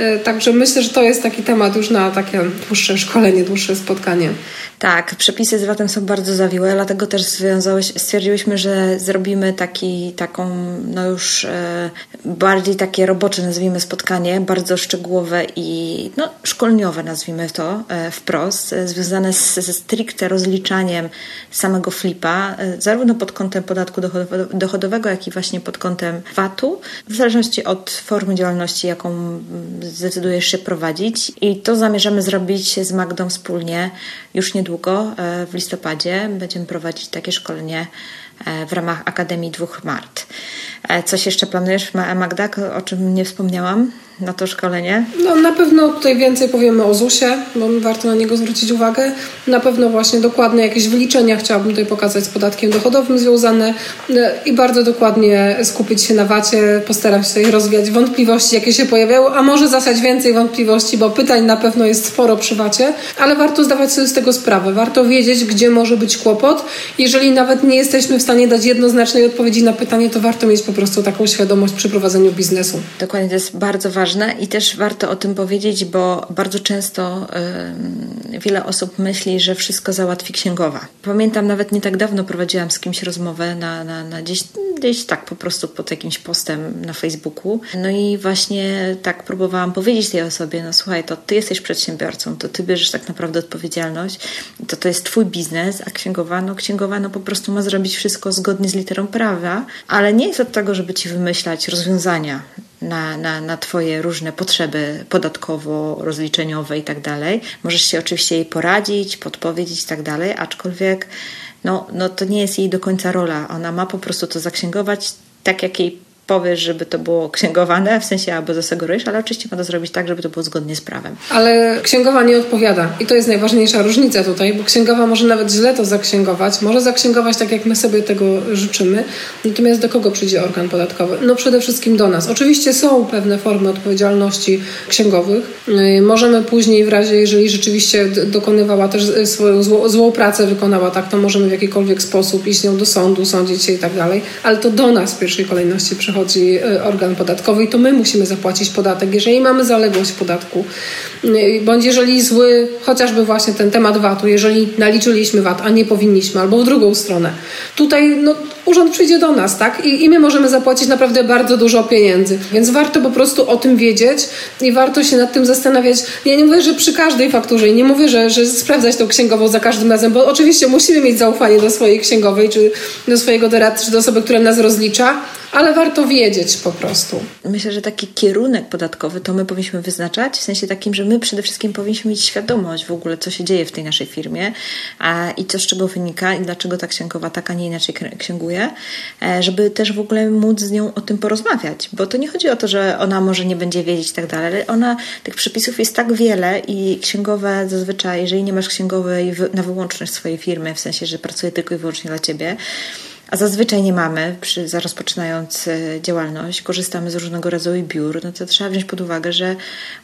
Y, także myślę, że to jest taki temat już na takie dłuższe szkolenie, dłuższe spotkanie. Tak, przepisy z VAT-em są bardzo zawiłe, dlatego też stwierdziłyśmy, że zrobimy taki, taką, no już e, bardziej takie robocze, nazwijmy spotkanie, bardzo szczegółowe i no, szkolniowe, nazwijmy to e, wprost, e, związane z, ze stricte rozliczaniem samego flipa, e, zarówno pod kątem podatku dochodowego, jak i właśnie pod kątem VAT-u, w zależności od formy działalności, jaką zdecydujesz się prowadzić. I to zamierzamy zrobić z Magdą wspólnie już niedługo, e, w listopadzie. Będziemy prowadzić takie szkolenie e, w ramach Akademii Dwóch Mart. E, coś jeszcze planujesz, Magda, o czym nie wspomniałam? na to szkolenie? No na pewno tutaj więcej powiemy o ZUS-ie, bo warto na niego zwrócić uwagę. Na pewno właśnie dokładne jakieś wyliczenia chciałabym tutaj pokazać z podatkiem dochodowym związane e, i bardzo dokładnie skupić się na VAT-ie, postaram się rozwiać wątpliwości, jakie się pojawiały, a może zasać więcej wątpliwości, bo pytań na pewno jest sporo przy VAT-ie, ale warto zdawać sobie z tego sprawę. Warto wiedzieć, gdzie może być kłopot. Jeżeli nawet nie jesteśmy w stanie dać jednoznacznej odpowiedzi na pytanie, to warto mieć po prostu taką świadomość przy prowadzeniu biznesu. Dokładnie, to jest bardzo ważne i też warto o tym powiedzieć, bo bardzo często y, wiele osób myśli, że wszystko załatwi księgowa. Pamiętam nawet nie tak dawno prowadziłam z kimś rozmowę na, na, na gdzieś, gdzieś tak po prostu pod jakimś postem na Facebooku. No i właśnie tak próbowałam powiedzieć tej osobie, no słuchaj, to ty jesteś przedsiębiorcą, to ty bierzesz tak naprawdę odpowiedzialność, to to jest twój biznes, a księgowa, no księgowa no po prostu ma zrobić wszystko zgodnie z literą prawa, ale nie jest od tego, żeby ci wymyślać rozwiązania na, na, na Twoje różne potrzeby podatkowo-rozliczeniowe i tak dalej. Możesz się oczywiście jej poradzić, podpowiedzieć i tak dalej, aczkolwiek no, no to nie jest jej do końca rola. Ona ma po prostu to zaksięgować tak, jak jej powiesz, żeby to było księgowane, w sensie albo zasegurujesz, ale oczywiście ma to zrobić tak, żeby to było zgodnie z prawem. Ale księgowa nie odpowiada i to jest najważniejsza różnica tutaj, bo księgowa może nawet źle to zaksięgować, może zaksięgować tak, jak my sobie tego życzymy, natomiast do kogo przyjdzie organ podatkowy? No przede wszystkim do nas. Oczywiście są pewne formy odpowiedzialności księgowych. Y, możemy później w razie, jeżeli rzeczywiście dokonywała też swoją złą, złą pracę, wykonała tak, to możemy w jakikolwiek sposób iść nią do sądu, sądzić się i tak dalej, ale to do nas w pierwszej kolejności przychodzi przychodzi e, organ podatkowy i to my musimy zapłacić podatek, jeżeli mamy zaległość podatku, e, bądź jeżeli zły, chociażby właśnie ten temat VAT-u, jeżeli naliczyliśmy VAT, a nie powinniśmy, albo w drugą stronę. Tutaj no, urząd przyjdzie do nas, tak? I, I my możemy zapłacić naprawdę bardzo dużo pieniędzy. Więc warto po prostu o tym wiedzieć i warto się nad tym zastanawiać. Ja nie mówię, że przy każdej fakturze i nie mówię, że, że sprawdzać tą księgową za każdym razem, bo oczywiście musimy mieć zaufanie do swojej księgowej, czy do swojego doradcy, czy do osoby, która nas rozlicza, ale warto wiedzieć po prostu. Myślę, że taki kierunek podatkowy to my powinniśmy wyznaczać, w sensie takim, że my przede wszystkim powinniśmy mieć świadomość w ogóle, co się dzieje w tej naszej firmie a, i co z czego wynika i dlaczego ta księgowa tak, a nie inaczej księguje, e, żeby też w ogóle móc z nią o tym porozmawiać, bo to nie chodzi o to, że ona może nie będzie wiedzieć i tak dalej, ale ona, tych przepisów jest tak wiele i księgowe zazwyczaj, jeżeli nie masz księgowej na wyłączność swojej firmy, w sensie, że pracuje tylko i wyłącznie dla ciebie, a zazwyczaj nie mamy, przy, rozpoczynając e, działalność, korzystamy z różnego rodzaju biur, no to trzeba wziąć pod uwagę, że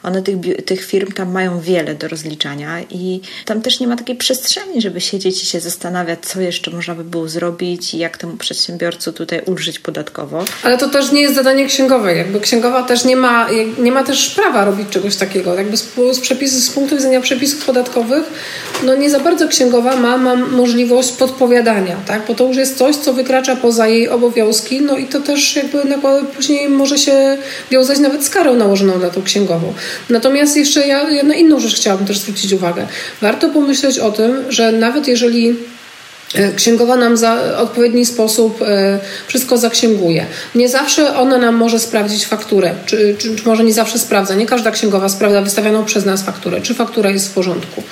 one tych, tych firm tam mają wiele do rozliczania i tam też nie ma takiej przestrzeni, żeby siedzieć i się zastanawiać, co jeszcze można by było zrobić i jak temu przedsiębiorcu tutaj ulżyć podatkowo. Ale to też nie jest zadanie księgowej. Jakby księgowa też nie ma, nie ma też prawa robić czegoś takiego. Jakby z, z, przepisy, z punktu widzenia przepisów podatkowych, no nie za bardzo księgowa ma, ma możliwość podpowiadania, tak? Bo to już jest coś, co wykracza poza jej obowiązki, no i to też jakby później może się wiązać nawet z karą nałożoną na tą księgową. Natomiast jeszcze ja, ja na inną rzecz chciałabym też zwrócić uwagę. Warto pomyśleć o tym, że nawet jeżeli księgowa nam za odpowiedni sposób e, wszystko zaksięguje. Nie zawsze ona nam może sprawdzić fakturę, czy, czy, czy, może nie zawsze sprawdza. Nie każda księgowa sprawdza wystawioną przez nas fakturę, czy faktura jest w porządku.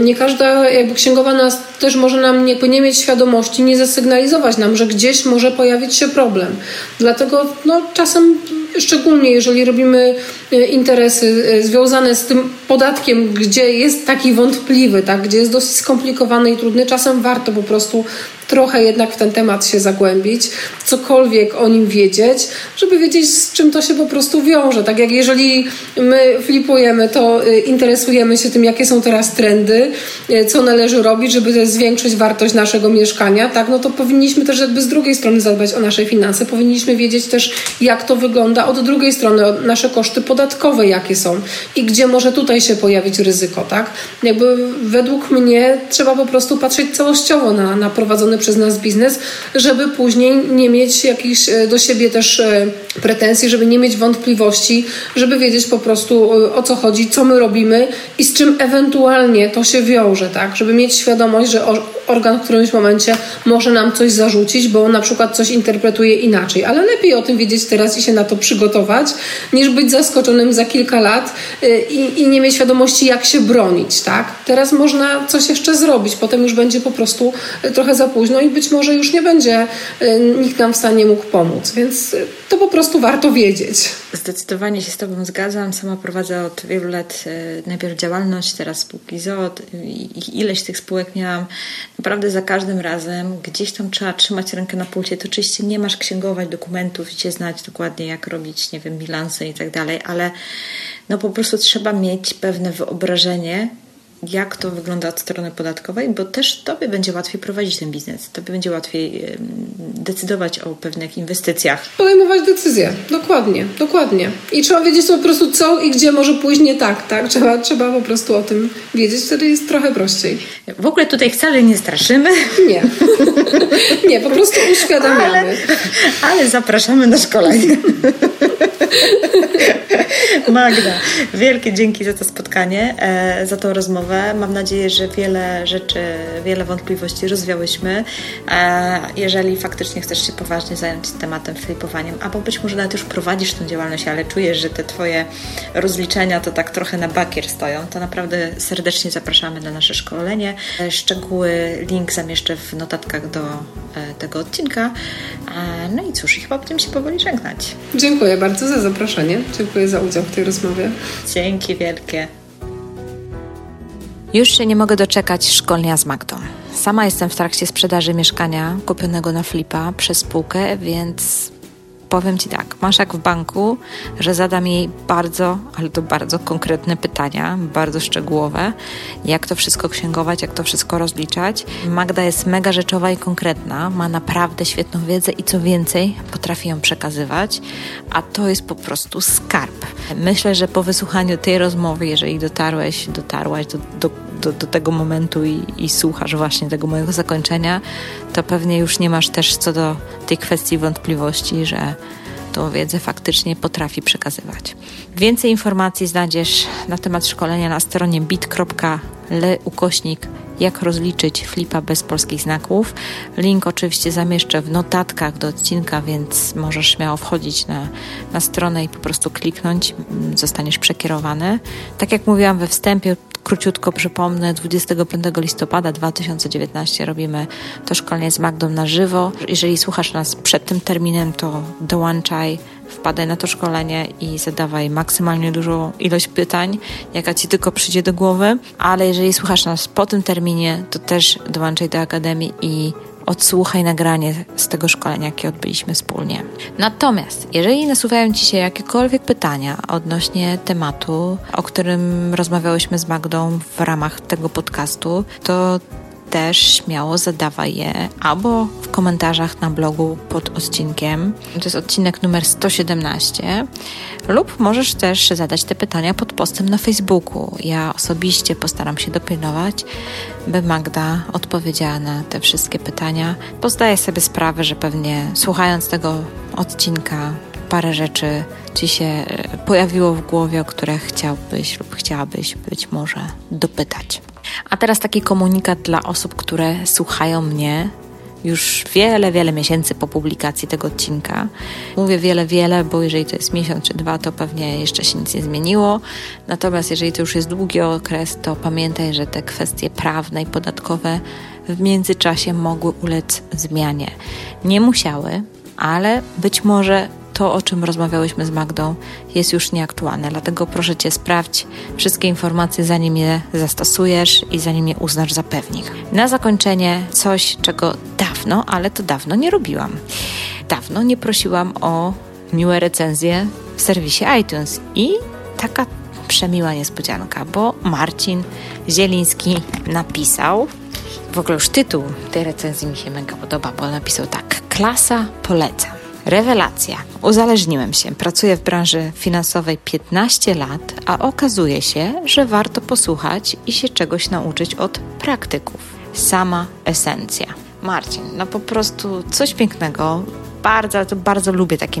Nie każda jakby księgowa nas też może nam nie, nie mieć świadomości, nie zasygnalizować nam, że gdzieś może pojawić się problem. Dlatego no, czasem szczególnie jeżeli robimy e, interesy e, związane z tym podatkiem, gdzie jest taki wątpliwy, tak, gdzie jest dosyć skomplikowany i trudny, czasem warto po prostu trochę jednak w ten temat się zagłębić, cokolwiek o nim wiedzieć, żeby wiedzieć, z czym to się po prostu wiąże. Tak jak jeżeli my flipujemy, to y, interesujemy się tym, jakie są teraz trendy, y, co należy robić, żeby zwiększyć wartość naszego mieszkania, tak, no to powinniśmy też jakby z drugiej strony zadbać o nasze finanse. Powinniśmy wiedzieć też, jak to wygląda od drugiej strony, nasze koszty podatkowe, jakie są i gdzie może tutaj się pojawić ryzyko, tak. Jakby według mnie trzeba po prostu patrzeć całościowo na, na prowadzony przez nas biznes, żeby później nie mieć jakichś e, do siebie też e, pretensji, żeby nie mieć wątpliwości, żeby wiedzieć po prostu e, o co chodzi, co my robimy i z czym ewentualnie to się wiąże, tak? Żeby mieć świadomość, że organ w którymś momencie może nam coś zarzucić, bo na przykład coś interpretuje inaczej, ale lepiej o tym wiedzieć teraz i się na to przygotować, niż być zaskoczonym za kilka lat i, i nie mieć świadomości, jak się bronić, tak? Teraz można coś jeszcze zrobić, potem już będzie po prostu trochę za późno no i być może już nie będzie y, nikt nam w stanie mógł pomóc, więc y, to po prostu warto wiedzieć. Zdecydowanie się z Tobą zgadzam. Sama prowadzę od wielu lat y, najpierw działalność, teraz spółki ZO i ileś tych spółek miałam. Naprawdę za każdym razem gdzieś tam trzeba trzymać rękę na pulsie. To oczywiście nie masz księgować dokumentów i cię znać dokładnie, jak robić, nie wiem, bilansy i tak dalej, ale no po prostu trzeba mieć pewne wyobrażenie, jak to wygląda od strony podatkowej, bo też Tobie będzie łatwiej prowadzić ten biznes. Tobie będzie łatwiej decydować o pewnych inwestycjach. Podejmować decyzje, dokładnie, dokładnie. I trzeba wiedzieć po prostu co i gdzie może pójść nie tak, tak? Trzeba, trzeba po prostu o tym wiedzieć, wtedy jest trochę prościej. W ogóle tutaj wcale nie straszymy. Nie. nie, po prostu uświadamiamy. Ale, ale zapraszamy na szkolenie. Magda, wielkie dzięki za to spotkanie, e, za tą rozmowę. Mam nadzieję, że wiele rzeczy, wiele wątpliwości rozwiałyśmy. E, jeżeli faktycznie chcesz się poważnie zająć tematem flipowaniem, albo być może nawet już prowadzisz tę działalność, ale czujesz, że te Twoje rozliczenia to tak trochę na bakier stoją, to naprawdę serdecznie zapraszamy na nasze szkolenie. E, szczegóły, link zamieszczę w notatkach do tego odcinka. No i cóż, chyba będziemy się powoli żegnać. Dziękuję bardzo za zaproszenie. Dziękuję za udział w tej rozmowie. Dzięki wielkie. Już się nie mogę doczekać szkolenia z Magdą. Sama jestem w trakcie sprzedaży mieszkania kupionego na flipa przez spółkę, więc powiem Ci tak, masz jak w banku, że zadam jej bardzo, ale to bardzo konkretne pytania, bardzo szczegółowe, jak to wszystko księgować, jak to wszystko rozliczać. Magda jest mega rzeczowa i konkretna, ma naprawdę świetną wiedzę i co więcej, potrafi ją przekazywać, a to jest po prostu skarb. Myślę, że po wysłuchaniu tej rozmowy, jeżeli dotarłeś, dotarłaś do, do do, do tego momentu i, i słuchasz właśnie tego mojego zakończenia, to pewnie już nie masz też co do tej kwestii wątpliwości, że tą wiedzę faktycznie potrafi przekazywać. Więcej informacji znajdziesz na temat szkolenia na stronie bit.le ukośnik jak rozliczyć flipa bez polskich znaków. Link oczywiście zamieszczę w notatkach do odcinka, więc możesz śmiało wchodzić na, na stronę i po prostu kliknąć, zostaniesz przekierowany. Tak jak mówiłam we wstępie, Króciutko przypomnę, 25 listopada 2019 robimy to szkolenie z Magdą na żywo. Jeżeli słuchasz nas przed tym terminem, to dołączaj, wpadaj na to szkolenie i zadawaj maksymalnie dużą ilość pytań, jaka ci tylko przyjdzie do głowy. Ale jeżeli słuchasz nas po tym terminie, to też dołączaj do Akademii i odsłuchaj nagranie z tego szkolenia, jakie odbyliśmy wspólnie. Natomiast, jeżeli nasuwają Ci się jakiekolwiek pytania odnośnie tematu, o którym rozmawiałyśmy z Magdą w ramach tego podcastu, to też śmiało zadawaj je albo w komentarzach na blogu pod odcinkiem, to jest odcinek numer 117, lub możesz też zadać te pytania pod postem na Facebooku. Ja osobiście postaram się dopilnować, by Magda odpowiedziała na te wszystkie pytania, bo zdaję sobie sprawę, że pewnie słuchając tego odcinka parę rzeczy Ci się e, pojawiło w głowie, o które chciałbyś lub chciałabyś być może dopytać. A teraz taki komunikat dla osób, które słuchają mnie już wiele, wiele miesięcy po publikacji tego odcinka. Mówię wiele, wiele, bo jeżeli to jest miesiąc czy dwa, to pewnie jeszcze się nic nie zmieniło. Natomiast jeżeli to już jest długi okres, to pamiętaj, że te kwestie prawne i podatkowe w międzyczasie mogły ulec zmianie. Nie musiały, ale być może to, o czym rozmawiałyśmy z Magdą, jest już nieaktualne. Dlatego proszę Cię, sprawdź wszystkie informacje, zanim je zastosujesz i zanim je uznasz za pewnik. Na zakończenie coś, czego dawno, ale to dawno nie robiłam. Dawno nie prosiłam o miłe recenzje w serwisie iTunes i taka przemiła niespodzianka, bo Marcin Zieliński napisał, w ogóle już tytuł tej recenzji mi się mega podoba, bo napisał tak: Klasa poleca. Rewelacja. Uzależniłem się. Pracuję w branży finansowej 15 lat, a okazuje się, że warto posłuchać i się czegoś nauczyć od praktyków. Sama esencja. Marcin, no po prostu coś pięknego. Bardzo, to bardzo lubię takie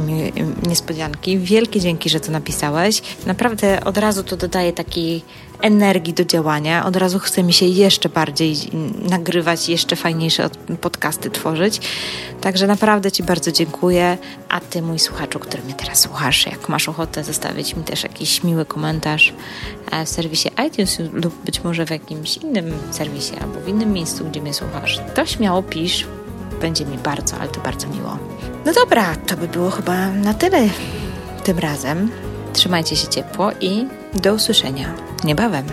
niespodzianki. Wielkie dzięki, że to napisałeś. Naprawdę od razu to dodaje taki energii do działania. Od razu chce mi się jeszcze bardziej nagrywać, jeszcze fajniejsze podcasty tworzyć. Także naprawdę Ci bardzo dziękuję. A Ty, mój słuchaczu, który mnie teraz słuchasz, jak masz ochotę zostawić mi też jakiś miły komentarz e, w serwisie iTunes lub być może w jakimś innym serwisie albo w innym miejscu, gdzie mnie słuchasz, to śmiało pisz. Będzie mi bardzo, ale to bardzo miło. No dobra, to by było chyba na tyle tym razem. Trzymajcie się ciepło i do usłyszenia niebawem.